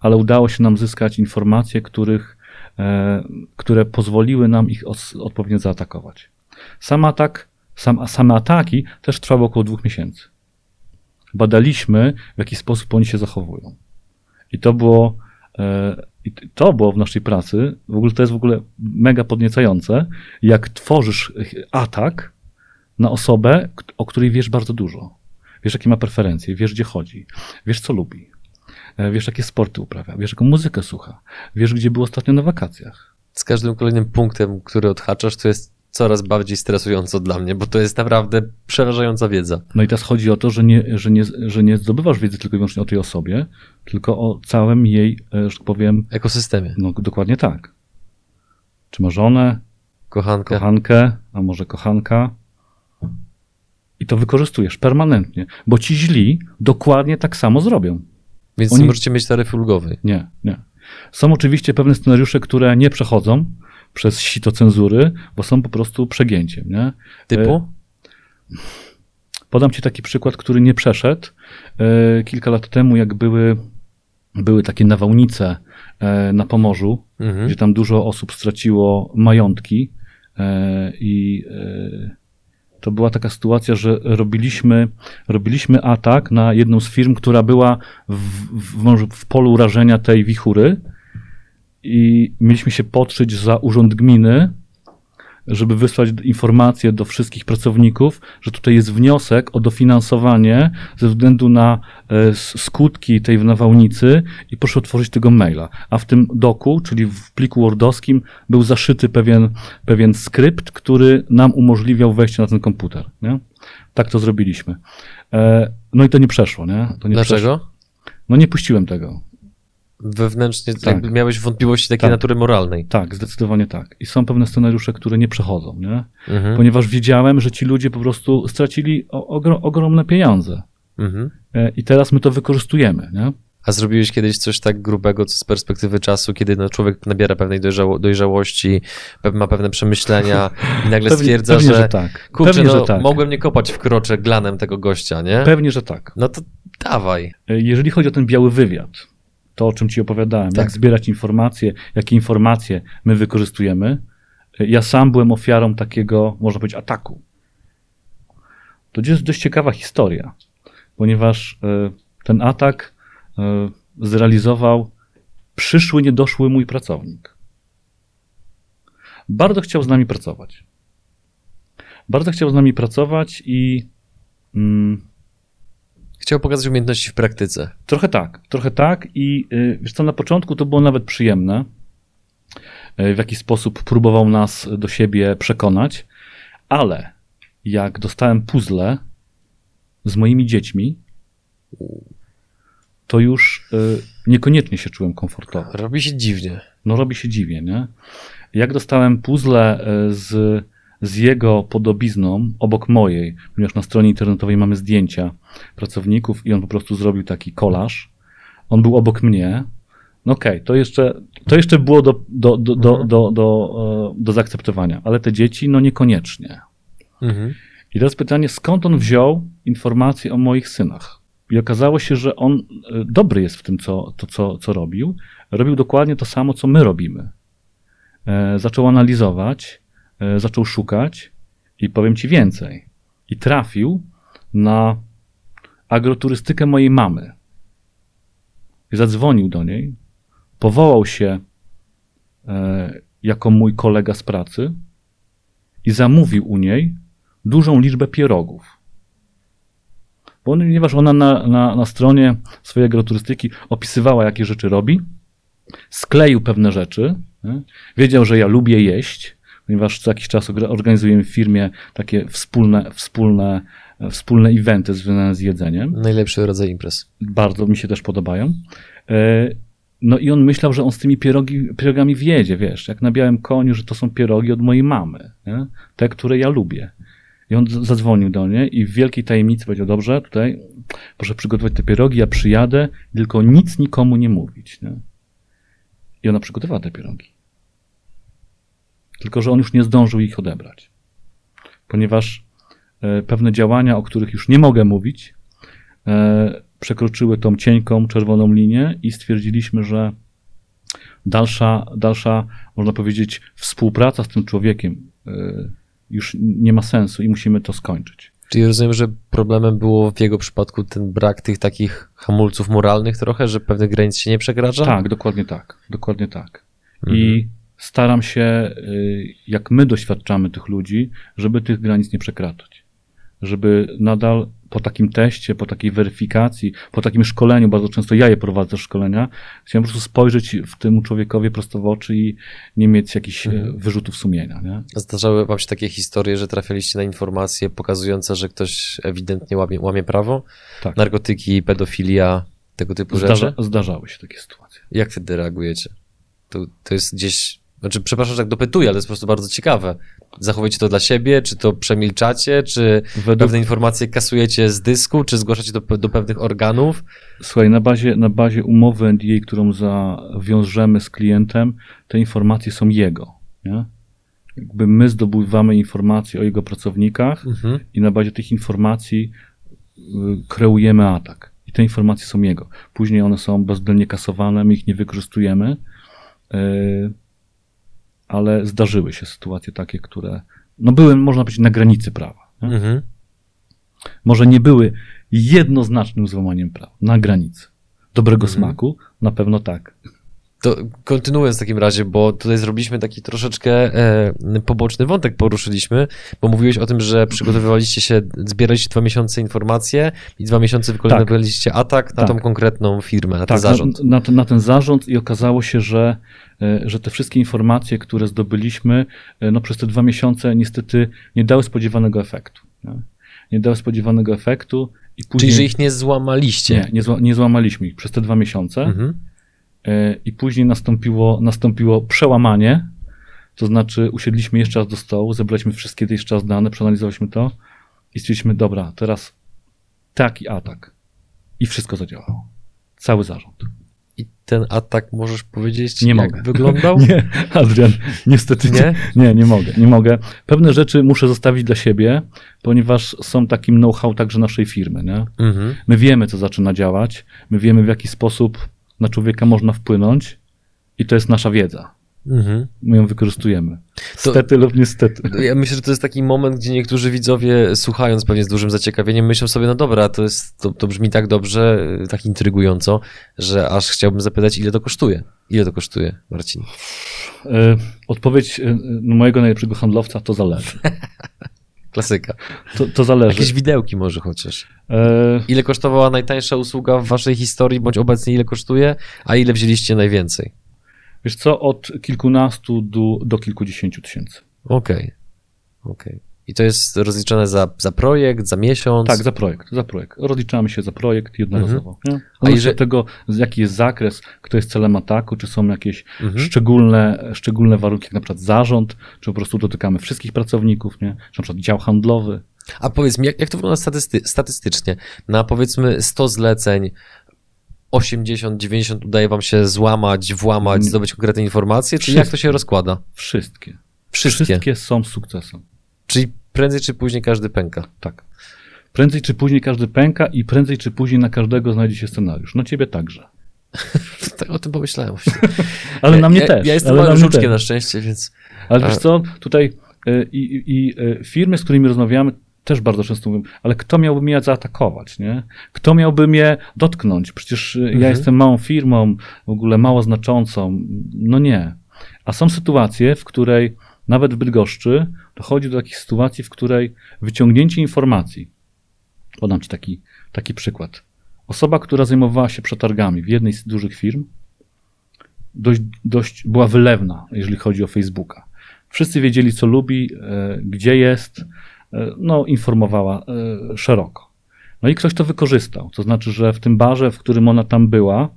ale udało się nam zyskać informacje, których, e, które pozwoliły nam ich odpowiednio zaatakować. Sam atak, sam, same ataki też trwały około dwóch miesięcy. badaliśmy, w jaki sposób oni się zachowują. I to było, i to było w naszej pracy, w ogóle to jest w ogóle mega podniecające, jak tworzysz atak na osobę, o której wiesz bardzo dużo. Wiesz, jakie ma preferencje, wiesz, gdzie chodzi, wiesz, co lubi, e, wiesz, jakie sporty uprawia, wiesz, jaką muzykę słucha, wiesz, gdzie był ostatnio na wakacjach. Z każdym kolejnym punktem, który odhaczasz, to jest coraz bardziej stresująco dla mnie, bo to jest naprawdę przerażająca wiedza. No i teraz chodzi o to, że nie, że nie, że nie zdobywasz wiedzy tylko i wyłącznie o tej osobie, tylko o całym jej, e, że tak powiem, Ekosystemie. no dokładnie tak. Czy ma żonę, Kochanka. kochankę, a może kochanka. I to wykorzystujesz permanentnie, bo ci źli dokładnie tak samo zrobią. Więc Oni- nie możecie mieć taryfy ulgowej. Nie, nie. Są oczywiście pewne scenariusze, które nie przechodzą przez sito cenzury, bo są po prostu przegięciem, nie? Typu? Podam ci taki przykład, który nie przeszedł. E, Kilka lat temu, jak były, były takie nawałnice e, na Pomorzu, Mhm. gdzie tam dużo osób straciło majątki e, i e, to była taka sytuacja, że robiliśmy, robiliśmy atak na jedną z firm, która była w, w, w polu urażenia tej wichury i mieliśmy się podszyć za urząd gminy, żeby wysłać informację do wszystkich pracowników, że tutaj jest wniosek o dofinansowanie ze względu na e, skutki tej nawałnicy i proszę otworzyć tego maila. A w tym doku, czyli w pliku wordowskim był zaszyty pewien, pewien skrypt, który nam umożliwiał wejście na ten komputer. Nie? Tak to zrobiliśmy. E, No i to nie przeszło. Nie? To nie Przeszło. Dlaczego? No nie puściłem tego. Wewnętrznie Tak. jakby miałeś wątpliwości takiej Tak. natury moralnej. Tak, zdecydowanie tak. I są pewne scenariusze, które nie przechodzą, nie? Mhm. ponieważ wiedziałem, że ci ludzie po prostu stracili ogro, ogromne pieniądze. Mhm. E, I teraz my to wykorzystujemy. Nie? A zrobiłeś kiedyś coś tak grubego, co z perspektywy czasu, kiedy no, człowiek nabiera pewnej dojrzało, dojrzałości, ma pewne przemyślenia i nagle stwierdza, pewnie, że, że tak. kurczę, pewnie, no, że tak. mogłem nie kopać w krocze glanem tego gościa, nie? Pewnie, że tak. No to dawaj. E, Jeżeli chodzi o ten biały wywiad, to o czym ci opowiadałem, Tak. jak zbierać informacje, jakie informacje my wykorzystujemy, ja sam byłem ofiarą takiego, można powiedzieć, ataku. To jest dość ciekawa historia, ponieważ e, ten atak e, zrealizował przyszły, niedoszły mój pracownik. Bardzo chciał z nami pracować. Bardzo chciał z nami pracować i mm, Chciał pokazać umiejętności w praktyce. Trochę tak, trochę tak i y, wiesz co, na początku to było nawet przyjemne, y, w jaki sposób próbował nas do siebie przekonać, ale jak dostałem puzzle z moimi dziećmi, to już y, niekoniecznie się czułem komfortowo. Robi się dziwnie. No robi się dziwnie, nie? Jak dostałem puzzle z, z jego podobizną obok mojej, ponieważ na stronie internetowej mamy zdjęcia pracowników i on po prostu zrobił taki kolaż. On był obok mnie. No okej, to, jeszcze, to jeszcze było do, do, do, do, Mhm. do, do, e, do zaakceptowania, ale te dzieci, no niekoniecznie. Mhm. I teraz pytanie, skąd on wziął informacje o moich synach? I okazało się, że on e, dobry jest w tym, co, to, co, co robił. Robił dokładnie to samo, co my robimy. E, zaczął analizować, zaczął szukać i powiem ci więcej. I trafił na agroturystykę mojej mamy. I zadzwonił do niej, powołał się e, jako mój kolega z pracy i zamówił u niej dużą liczbę pierogów. Ponieważ ona na, na, na stronie swojej agroturystyki opisywała, jakie rzeczy robi, skleił pewne rzeczy, nie? wiedział, że ja lubię jeść, ponieważ co jakiś czas orga- organizujemy w firmie takie wspólne, wspólne, wspólne eventy związane z jedzeniem. Najlepszy rodzaj imprez. Bardzo mi się też podobają. E, No i on myślał, że on z tymi pierogi, pierogami wjedzie, wiesz, jak na białym koniu, że to są pierogi od mojej mamy, nie? te, które ja lubię. I on zadzwonił do niej i w wielkiej tajemnicy powiedział, dobrze, tutaj proszę przygotować te pierogi, ja przyjadę, tylko nic nikomu nie mówić. Nie? I ona przygotowała te pierogi. Tylko, że on już nie zdążył ich odebrać. Ponieważ e, pewne działania, o których już nie mogę mówić, e, przekroczyły tą cienką, czerwoną linię i stwierdziliśmy, że dalsza, dalsza, można powiedzieć, współpraca z tym człowiekiem e, już nie ma sensu i musimy to skończyć. Czyli rozumiem, że problemem było w jego przypadku ten brak tych takich hamulców moralnych trochę, że pewnych granic się nie przekracza? Tak, dokładnie tak. Dokładnie tak. Mhm. I staram się, y, jak my doświadczamy tych ludzi, żeby tych granic nie przekraczać. Żeby nadal po takim teście, po takiej weryfikacji, po takim szkoleniu, bardzo często ja je prowadzę szkolenia, chciałem po prostu spojrzeć w temu człowiekowi prosto w oczy i nie mieć jakichś y, Mhm. wyrzutów sumienia. Nie? Zdarzały wam się takie historie, że trafialiście na informacje pokazujące, że ktoś ewidentnie łamie, łamie prawo? Tak. Narkotyki, pedofilia, tego typu Zdarza, rzeczy? zdarzały się takie sytuacje. Jak wtedy reagujecie? To, to jest gdzieś... Znaczy, przepraszam, że tak dopytuję, ale to jest po prostu bardzo ciekawe. Zachowujecie to dla siebie, czy to przemilczacie, czy Według, pewne informacje kasujecie z dysku, czy zgłaszacie do, do pewnych organów? Słuchaj, na bazie, na bazie umowy NDA, którą zawiążemy z klientem, te informacje są jego. Nie? Jakby my zdobywamy informacje o jego pracownikach Mhm. i na bazie tych informacji y, kreujemy atak. I te informacje są jego. Później one są bezwzględnie kasowane, my ich nie wykorzystujemy, y, ale zdarzyły się sytuacje takie, które no były, można powiedzieć, na granicy prawa. Mhm. może nie były jednoznacznym złamaniem prawa, na granicy. Dobrego Mhm. smaku? Na pewno tak. To kontynuując w takim razie, bo tutaj zrobiliśmy taki troszeczkę e, poboczny wątek, poruszyliśmy, bo mówiłeś o tym, że przygotowywaliście się, zbieraliście dwa miesiące informacje i dwa miesiące wykonywaliście atak na Tak. tą konkretną firmę, na ten tak, zarząd. Na, na, ten, na ten zarząd i okazało się, że, e, że te wszystkie informacje, które zdobyliśmy, e, no przez te dwa miesiące niestety nie dały spodziewanego efektu. Nie, nie dały spodziewanego efektu i później... Czyli, że ich nie złamaliście. nie, nie, zła, nie złamaliśmy ich przez te dwa miesiące. Mhm. E, i później nastąpiło, nastąpiło przełamanie, to znaczy usiedliśmy jeszcze raz do stołu, zebraliśmy wszystkie te jeszcze raz dane, przeanalizowaliśmy to i stwierdziliśmy, dobra, teraz taki atak. I wszystko zadziałało. Cały zarząd. I ten atak możesz powiedzieć, Nie jak mogę. wyglądał? Nie, Adrian, niestety nie? Nie? nie, nie mogę, nie mogę. Pewne rzeczy muszę zostawić dla siebie, ponieważ są takim know-how także naszej firmy, nie? Mhm. My wiemy, co zaczyna działać, my wiemy, w jaki sposób na człowieka można wpłynąć i to jest nasza wiedza. Mhm. My ją wykorzystujemy. To- Stety lub niestety. Ja myślę, że to jest taki moment, gdzie niektórzy widzowie, słuchając pewnie z dużym zaciekawieniem, myślą sobie, no dobra, to, jest, to, to brzmi tak dobrze, tak intrygująco, że aż chciałbym zapytać, ile to kosztuje. Ile to kosztuje, Marcin? E, Odpowiedź e, mojego najlepszego handlowca to zależy. Klasyka. To, to zależy. Jakieś widełki może chociaż. E, Ile kosztowała najtańsza usługa w waszej historii, bądź obecnie ile kosztuje, a ile wzięliście najwięcej? Wiesz co, od kilkunastu do, do kilkudziesięciu tysięcy. Okej. Okej. I to jest rozliczone za, za projekt, za miesiąc? Tak, za projekt, za projekt. Rozliczamy się za projekt jednorazowo. nie? A jeżeli- tego, jaki jest zakres, kto jest celem ataku, czy są jakieś Mhm. szczególne, szczególne warunki, jak na przykład zarząd, czy po prostu dotykamy wszystkich pracowników, nie? czy na przykład dział handlowy. A powiedz mi, jak, jak to wygląda statysty, statystycznie? Na powiedzmy 100 zleceń, 80, 90 udaje wam się złamać, włamać, Mm. zdobyć konkretne informacje, czy jak to się rozkłada? Wszystkie. Wszystkie. Wszystkie są sukcesem. Czyli prędzej czy później każdy pęka. Tak. Prędzej czy później każdy pęka i prędzej czy później na każdego znajdzie się scenariusz. No ciebie także. Tak o tym pomyślałem właśnie. Ale ja, na mnie ja, też. Ja jestem małym żuczkiem też. na szczęście, więc... Ale A- wiesz co, tutaj y, i, i, i y, firmy, z którymi rozmawiamy, też bardzo często mówią, ale kto miałby mnie zaatakować, nie? Kto miałby mnie dotknąć? Przecież y, Mhm. ja jestem małą firmą, w ogóle mało znaczącą. No nie. A są sytuacje, w której nawet w Bydgoszczy dochodzi do takich sytuacji, w której wyciągnięcie informacji, podam ci taki, taki przykład. Osoba, która zajmowała się przetargami w jednej z dużych firm, dość, dość była wylewna, jeżeli chodzi o Facebooka. Wszyscy wiedzieli, co lubi, e, gdzie jest, e, no, informowała e, szeroko. No i ktoś to wykorzystał. To znaczy, że w tym barze, w którym ona tam była,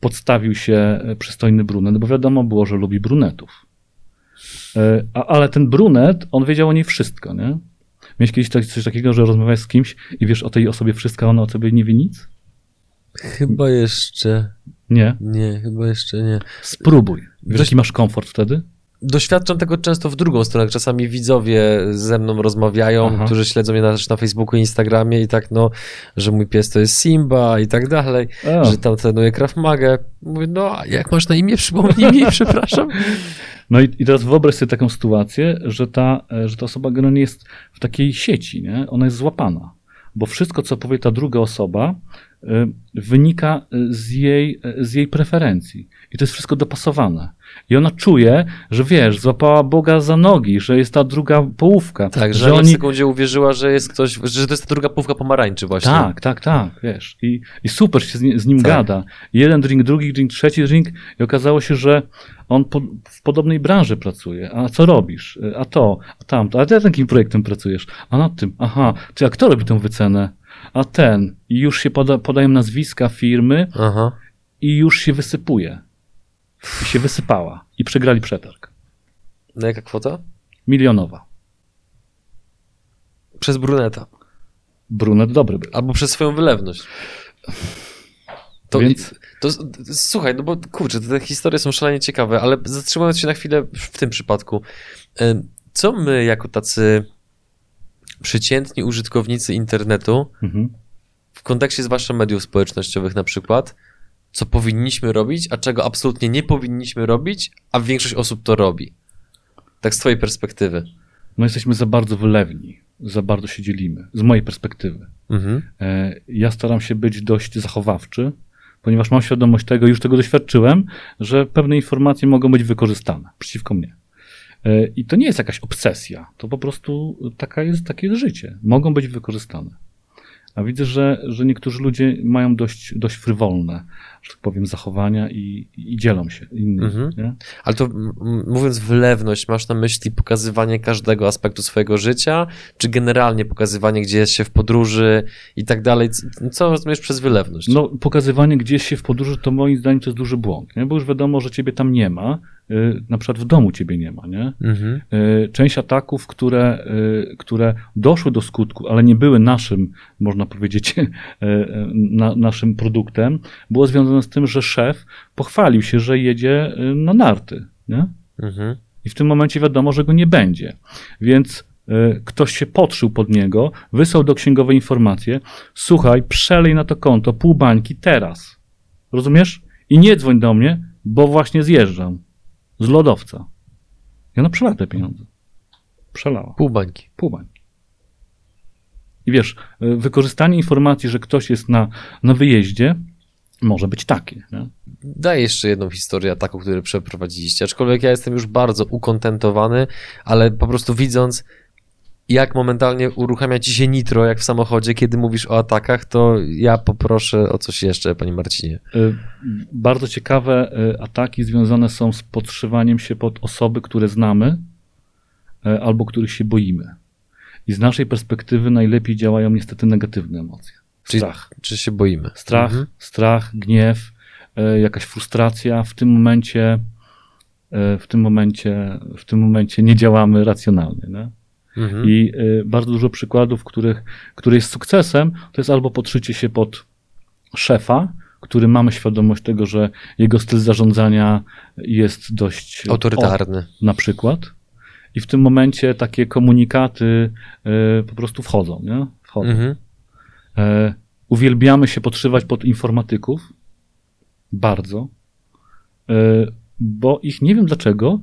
podstawił się przystojny brunet, bo wiadomo było, że lubi brunetów. E, A, ale ten brunet, on wiedział o niej wszystko, nie? Miałeś kiedyś tak- coś takiego, że rozmawiałeś z kimś i wiesz o tej osobie wszystko, a ona o sobie nie wie nic? Chyba jeszcze... Nie. Nie, chyba jeszcze nie. Spróbuj. Wiesz, Coś- jaki masz komfort wtedy? doświadczam tego często w drugą stronę. Czasami widzowie ze mną rozmawiają, Aha. którzy śledzą mnie na, na Facebooku i Instagramie i tak, no, że mój pies to jest Simba i tak dalej, że tam trenuje Krav Maga. Mówię, no, jak masz na imię? Przypomnij mi, przepraszam. No i, i teraz wyobraź sobie taką sytuację, że ta, e, że ta osoba generalnie jest w takiej sieci, nie? Ona jest złapana. Bo wszystko, co powie ta druga osoba, y, wynika z jej, z jej preferencji. I to jest wszystko dopasowane. I ona czuje, że wiesz, złapała Boga za nogi, że jest ta druga połówka. Tak, że, że oni... w sekundzie uwierzyła, że jest ktoś, że to jest ta druga połówka pomarańczy właśnie. Tak, tak, tak, wiesz. I, i super się z, nim tak. gada. Jeden drink, drugi drink, trzeci drink i okazało się, że on po, w podobnej branży pracuje. A co robisz? A to, a tamto. A ty jakim projektem pracujesz? A nad tym, aha, czy a kto robi tę wycenę? A ten. I już się poda, podają nazwiska firmy aha. i już się wysypuje. I się wysypała. I przegrali przetarg. Na jaka kwota? Milionowa. Przez bruneta. Brunet dobry był. Albo przez swoją wylewność. To, Więc... to, to, słuchaj, no bo kurczę, te historie są szalenie ciekawe, ale zatrzymując się na chwilę w tym przypadku, co my jako tacy przeciętni użytkownicy internetu mhm. w kontekście zwłaszcza mediów społecznościowych na przykład, co powinniśmy robić, a czego absolutnie nie powinniśmy robić, a większość osób to robi. Tak z twojej perspektywy. No jesteśmy za bardzo wylewni, za bardzo się dzielimy, z mojej perspektywy. Mhm. E, ja staram się być dość zachowawczy, ponieważ mam świadomość tego, już tego doświadczyłem, że pewne informacje mogą być wykorzystane przeciwko mnie. E, I to nie jest jakaś obsesja, to po prostu taka jest, takie jest życie. Mogą być wykorzystane. A widzę, że, że niektórzy ludzie mają dość, dość frywolne, że tak powiem, zachowania i, i dzielą się innymi. Mhm. Ale to mówiąc wylewność, masz na myśli pokazywanie każdego aspektu swojego życia, czy generalnie pokazywanie, gdzie jest się w podróży i tak dalej? Co rozumiesz przez wylewność? No, pokazywanie gdzieś się w podróży to moim zdaniem to jest duży błąd, nie? bo już wiadomo, że ciebie tam nie ma, na przykład w domu ciebie nie ma, nie? Mhm. Y, część ataków, które, y, które doszły do skutku, ale nie były naszym, można powiedzieć, na, naszym produktem, było związane z tym, że szef pochwalił się, że jedzie na narty, nie? Mhm. I w tym momencie wiadomo, że go nie będzie. Więc ktoś się podszył pod niego, wysłał do księgowej informację, słuchaj, przelej na to konto pół bańki teraz. Rozumiesz? I nie dzwoń do mnie, bo właśnie zjeżdżam z lodowca. I ona przelała te pieniądze. Przelała. Pół bańki. Pół bańki. I wiesz, y, wykorzystanie informacji, że ktoś jest na, na wyjeździe, może być takie. Nie? Daj jeszcze jedną historię taką, którą przeprowadziliście. Aczkolwiek ja jestem już bardzo ukontentowany, ale po prostu widząc, jak momentalnie uruchamia ci się nitro, jak w samochodzie, kiedy mówisz o atakach, to ja poproszę o coś jeszcze, panie Marcinie. Y, bardzo ciekawe y, ataki związane są z podszywaniem się pod osoby, które znamy y, albo których się boimy. I z naszej perspektywy najlepiej działają niestety negatywne emocje. Strach. Czy, czy się boimy? Strach, mhm. strach, gniew, jakaś frustracja. W tym momencie w tym momencie, w tym momencie nie działamy racjonalnie. Nie? Mhm. I y, bardzo dużo przykładów, których, który jest sukcesem, to jest albo podszycie się pod szefa, który mamy świadomość tego, że jego styl zarządzania jest dość autorytarny. O, na przykład. I w tym momencie takie komunikaty y, po prostu wchodzą, nie? Wchodzą. Mhm. E, uwielbiamy się podszywać pod informatyków. Bardzo. E, bo ich nie wiem dlaczego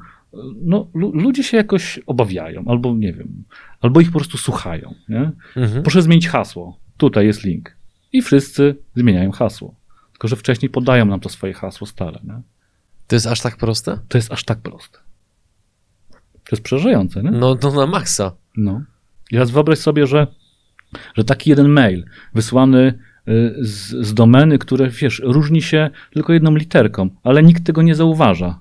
no, ludzie się jakoś obawiają, albo nie wiem, albo ich po prostu słuchają. Nie? Mhm. Proszę zmienić hasło. Tutaj jest link. I wszyscy zmieniają hasło. Tylko, że wcześniej podają nam to swoje hasło stare. Nie? To jest aż tak proste? To jest aż tak proste. To jest przerażające, nie? No, to na maksa. No. I teraz wyobraź sobie, że, że taki jeden mail wysłany y, z, z domeny, które, wiesz, różni się tylko jedną literką, ale nikt tego nie zauważa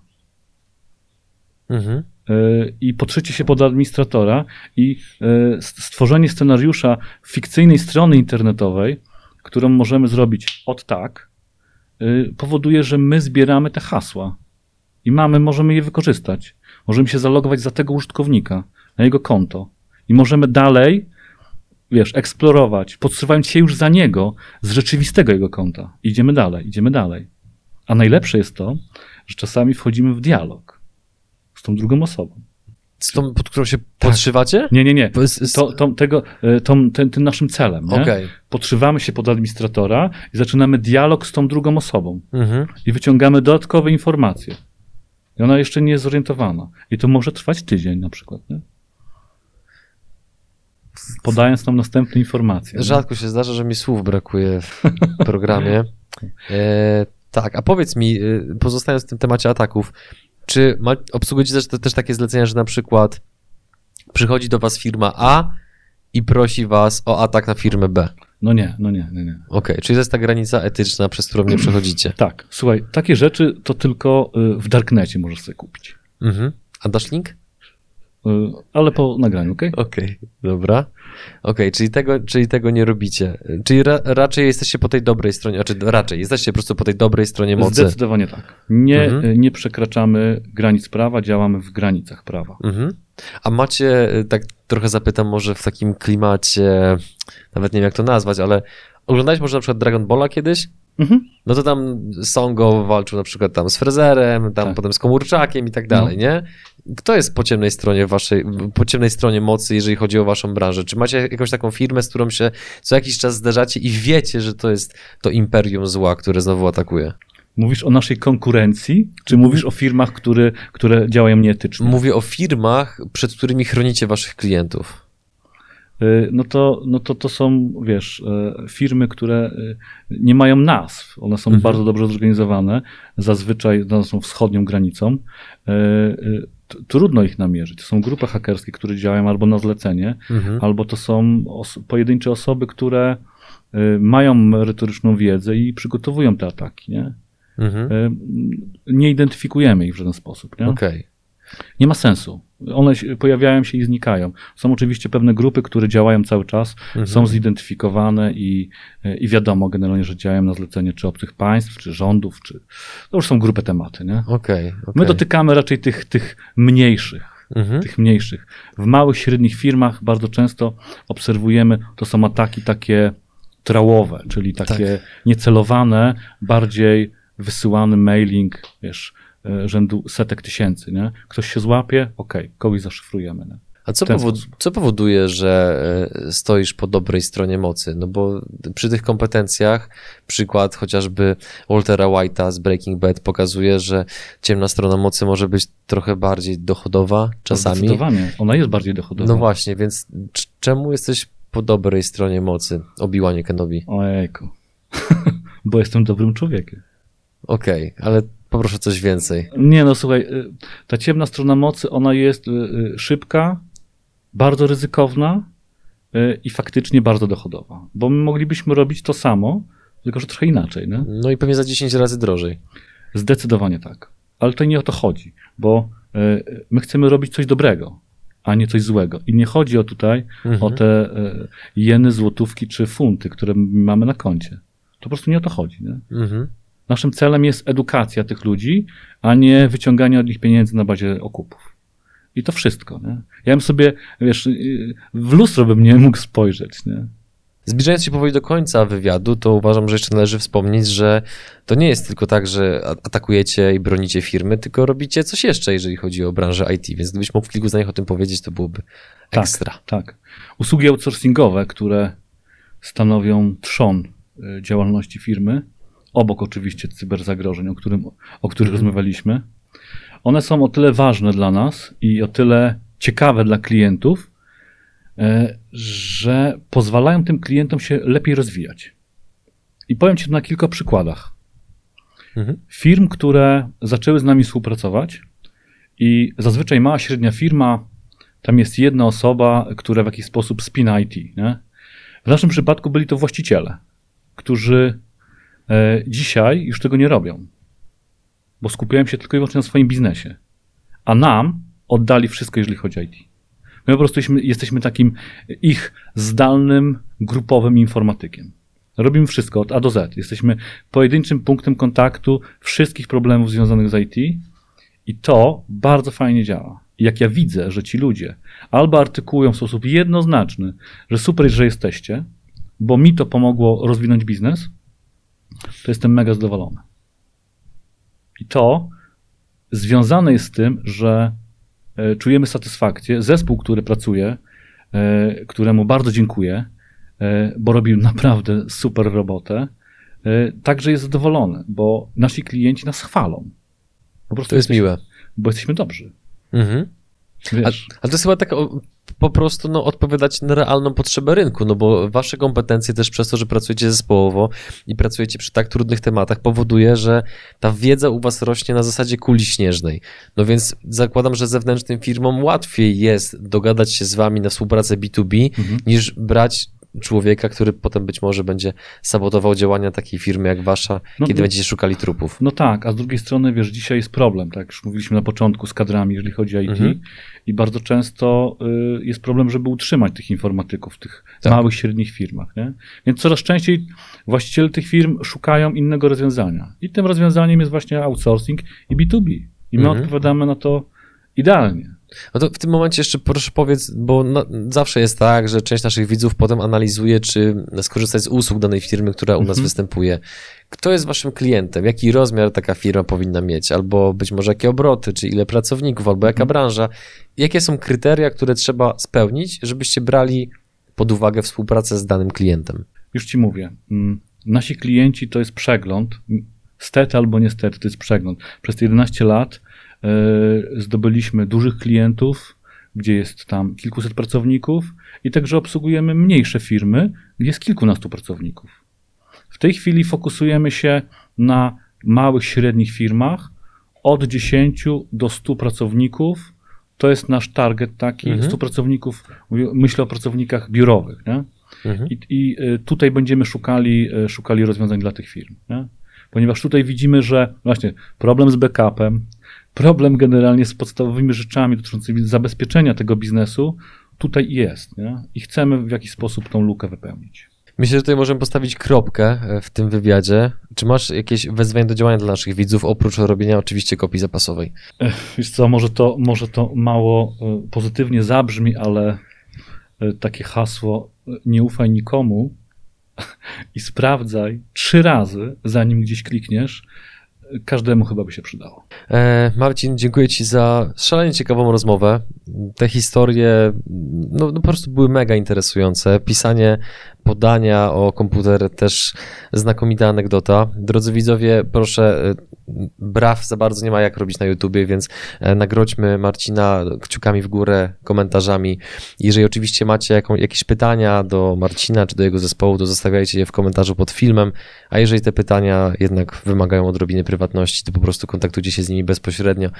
mhm. E, i podszycie się pod administratora i e, stworzenie scenariusza fikcyjnej strony internetowej, którą możemy zrobić od tak, e, powoduje, że my zbieramy te hasła i mamy, możemy je wykorzystać. Możemy się zalogować za tego użytkownika, na jego konto i możemy dalej, wiesz, eksplorować, podsuwając się już za niego z rzeczywistego jego konta. Idziemy dalej, idziemy dalej. A najlepsze jest to, że czasami wchodzimy w dialog z tą drugą osobą. Z tą, pod którą się podszywacie? Nie, nie, nie. To, to, tego, e, tą, ten, tym naszym celem. Nie? Okej. Podszywamy się pod administratora i zaczynamy dialog z tą drugą osobą. Mhm. I wyciągamy dodatkowe informacje. I ona jeszcze nie jest zorientowana. I to może trwać tydzień na przykład. Nie? Podając nam następne informacje. nie? Rzadko się zdarza, że mi słów brakuje w programie. E, tak, a powiedz mi, e, pozostając w tym temacie ataków, czy ma, obsługujecie też, też takie zlecenia, że na przykład przychodzi do was firma A i prosi was o atak na firmę B? No nie, no nie, nie, nie. Okej, czyli to jest ta granica etyczna, przez którą nie przechodzicie. Tak, słuchaj, takie rzeczy to tylko y, w Darknecie możesz sobie kupić. Mhm. A dasz link? Y, Ale po nagraniu, okej? Okej, dobra. Okej, czyli, tego, czyli tego nie robicie. Czyli ra, raczej jesteście po tej dobrej stronie, znaczy raczej jesteście po prostu po tej dobrej stronie mocy. Zdecydowanie tak. Nie, Mhm. nie przekraczamy granic prawa, działamy w granicach prawa. Mhm. A macie, y, tak trochę zapytam może w takim klimacie, nawet nie wiem jak to nazwać, ale oglądałeś może na przykład Dragon Balla kiedyś? Mhm. No to tam Songo walczył na przykład tam z Frezerem, tam Tak. No. potem z Komórczakiem i tak dalej, nie? Kto jest po ciemnej stronie waszej, po ciemnej stronie mocy, jeżeli chodzi o waszą branżę? Czy macie jakąś taką firmę, z którą się co jakiś czas zderzacie i wiecie, że to jest to imperium zła, które znowu atakuje? Mówisz o naszej konkurencji, czy mówisz o firmach, które, które działają nieetycznie? Mówię o firmach, przed którymi chronicie waszych klientów. Y, no to, no to to są, wiesz, e, firmy, które y, nie mają nazw. One są Mhm. bardzo dobrze zorganizowane. Zazwyczaj one są wschodnią granicą. Y, Trudno ich namierzyć. To są grupy hakerskie, które działają albo na zlecenie, Mhm. albo to są os pojedyncze osoby, które y, mają merytoryczną wiedzę i przygotowują te ataki. Nie, Mhm. Y, nie identyfikujemy ich w żaden sposób. Okej. Nie ma sensu. One pojawiają się i znikają. Są oczywiście pewne grupy, które działają cały czas, Mhm. są zidentyfikowane i, i wiadomo generalnie, że działają na zlecenie czy obcych państw, czy rządów, czy to już są grupy tematy. Nie? Okej. My okej. dotykamy raczej tych, tych mniejszych. Mhm. Tych mniejszych. W małych, średnich firmach bardzo często obserwujemy, to są ataki takie trałowe, czyli takie Tak. niecelowane, bardziej wysyłany mailing, wiesz, rzędu setek tysięcy, nie? Ktoś się złapie, okej, kogoś zaszyfrujemy, nie? A co, sposób. co powoduje, że e, stoisz po dobrej stronie mocy? No bo przy tych kompetencjach, przykład chociażby Waltera White'a z Breaking Bad pokazuje, że ciemna strona mocy może być trochę bardziej dochodowa czasami. Zdecydowanie, ona jest bardziej dochodowa. No właśnie, więc czemu jesteś po dobrej stronie mocy, Obi-Wanie Kenobi? Ojejku. Bo jestem dobrym człowiekiem. Okej, ale poproszę coś więcej. Nie no, słuchaj, y, ta ciemna strona mocy, ona jest y, y, szybka, bardzo ryzykowna i faktycznie bardzo dochodowa. Bo my moglibyśmy robić to samo, tylko że trochę inaczej, nie? No i pewnie za 10 razy drożej. Zdecydowanie tak. Ale to nie o to chodzi, bo my chcemy robić coś dobrego, a nie coś złego. I nie chodzi o tutaj Mhm. o te jeny, złotówki czy funty, które mamy na koncie. To po prostu nie o to chodzi, nie? Mhm. Naszym celem jest edukacja tych ludzi, a nie wyciąganie od nich pieniędzy na bazie okupów. I to wszystko. Nie? Ja bym sobie, wiesz, w lustro bym nie mógł spojrzeć. Nie? Zbliżając się powoli do końca wywiadu, to uważam, że jeszcze należy wspomnieć, że to nie jest tylko tak, że atakujecie i bronicie firmy, tylko robicie coś jeszcze, jeżeli chodzi o branżę IT, więc gdybyś mógł w kilku zdaniach o tym powiedzieć, to byłoby Tak. ekstra. Tak. Usługi outsourcingowe, które stanowią trzon y, działalności firmy, obok oczywiście cyberzagrożeń, o, którym, o których Mhm. rozmawialiśmy, one są o tyle ważne dla nas i o tyle ciekawe dla klientów, e, że pozwalają tym klientom się lepiej rozwijać. I powiem Ci na kilka przykładach. Mhm. Firm, które zaczęły z nami współpracować i zazwyczaj mała, średnia firma, tam jest jedna osoba, która w jakiś sposób spina IT. Nie? W naszym przypadku byli to właściciele, którzy dzisiaj już tego nie robią, bo skupiają się tylko i wyłącznie na swoim biznesie, a nam oddali wszystko, jeżeli chodzi o IT. My po prostu jesteśmy, jesteśmy takim ich zdalnym, grupowym informatykiem. Robimy wszystko od A do Z. Jesteśmy pojedynczym punktem kontaktu wszystkich problemów związanych z IT i to bardzo fajnie działa. Jak ja widzę, że ci ludzie albo artykułują w sposób jednoznaczny, że super, że jesteście, bo mi to pomogło rozwinąć biznes, to jestem mega zadowolony. I to związane jest z tym, że e, czujemy satysfakcję. Zespół, który pracuje, e, któremu bardzo dziękuję, e, bo robił naprawdę super robotę, także jest zadowolony, bo nasi klienci nas chwalą. Po prostu to jest jesteśmy, miłe. Bo jesteśmy dobrzy. Mhm. Ale to jest chyba tak po prostu no, odpowiadać na realną potrzebę rynku, no bo wasze kompetencje też przez to, że pracujecie zespołowo i pracujecie przy tak trudnych tematach, powoduje, że ta wiedza u was rośnie na zasadzie kuli śnieżnej. No więc zakładam, że zewnętrznym firmom łatwiej jest dogadać się z wami na współpracę B2B, mhm. niż brać człowieka, który potem być może będzie sabotował działania takiej firmy jak wasza, no, kiedy będziecie szukali trupów. No tak, a z drugiej strony, wiesz, dzisiaj jest problem, tak, już mówiliśmy na początku z kadrami, jeżeli chodzi o IT mhm. i bardzo często y, jest problem, żeby utrzymać tych informatyków w tych tak. małych, średnich firmach, nie? Więc coraz częściej właściciele tych firm szukają innego rozwiązania i tym rozwiązaniem jest właśnie outsourcing i B2B i my mhm. odpowiadamy na to idealnie. No to w tym momencie jeszcze proszę powiedz, bo no, zawsze jest tak, że część naszych widzów potem analizuje, czy skorzystać z usług danej firmy, która u nas mhm. występuje. Kto jest waszym klientem? Jaki rozmiar taka firma powinna mieć? Albo być może jakie obroty, czy ile pracowników, albo jaka mhm. branża? Jakie są kryteria, które trzeba spełnić, żebyście brali pod uwagę współpracę z danym klientem? Już ci mówię. Mm, nasi klienci to jest przegląd. Stety albo niestety to jest przegląd. Przez te 11 lat zdobyliśmy dużych klientów, gdzie jest tam kilkuset pracowników i także obsługujemy mniejsze firmy, gdzie jest kilkunastu pracowników. W tej chwili fokusujemy się na małych, średnich firmach od 10 do 100 pracowników. To jest nasz target taki, mhm. 100 pracowników, myślę o pracownikach biurowych. Nie? Mhm. I, I, e, tutaj będziemy szukali, e, szukali rozwiązań dla tych firm. Nie? Ponieważ tutaj widzimy, że właśnie problem z backupem, problem generalnie z podstawowymi rzeczami dotyczącymi zabezpieczenia tego biznesu tutaj jest nie? i chcemy w jakiś sposób tą lukę wypełnić. Myślę, że tutaj możemy postawić kropkę e, w tym wywiadzie. Czy masz jakieś wezwanie do działania dla naszych widzów, oprócz robienia oczywiście kopii zapasowej? Wiesz co, może to, może to mało e, pozytywnie zabrzmi, ale e, takie hasło nie ufaj nikomu i sprawdzaj trzy razy, zanim gdzieś klikniesz, każdemu chyba by się przydało. E, Marcin, dziękuję Ci za szalenie ciekawą rozmowę. Te historie no, no, po prostu były mega interesujące. Pisanie podania o komputer też znakomita anegdota. Drodzy widzowie, proszę, e, braw za bardzo nie ma jak robić na YouTubie, więc e, nagrodźmy Marcina kciukami w górę, komentarzami. Jeżeli oczywiście macie jaką, jakieś pytania do Marcina czy do jego zespołu, to zostawiajcie je w komentarzu pod filmem, a jeżeli te pytania jednak wymagają odrobiny prywatności, to po prostu kontaktujcie się z nimi bezpośrednio.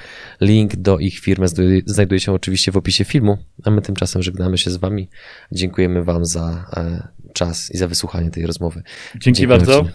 Link do ich firmy znajduje się oczywiście w opisie filmu, a my tymczasem żegnamy się z Wami. Dziękujemy Wam za e, czas i za wysłuchanie tej rozmowy. Dzięki bardzo.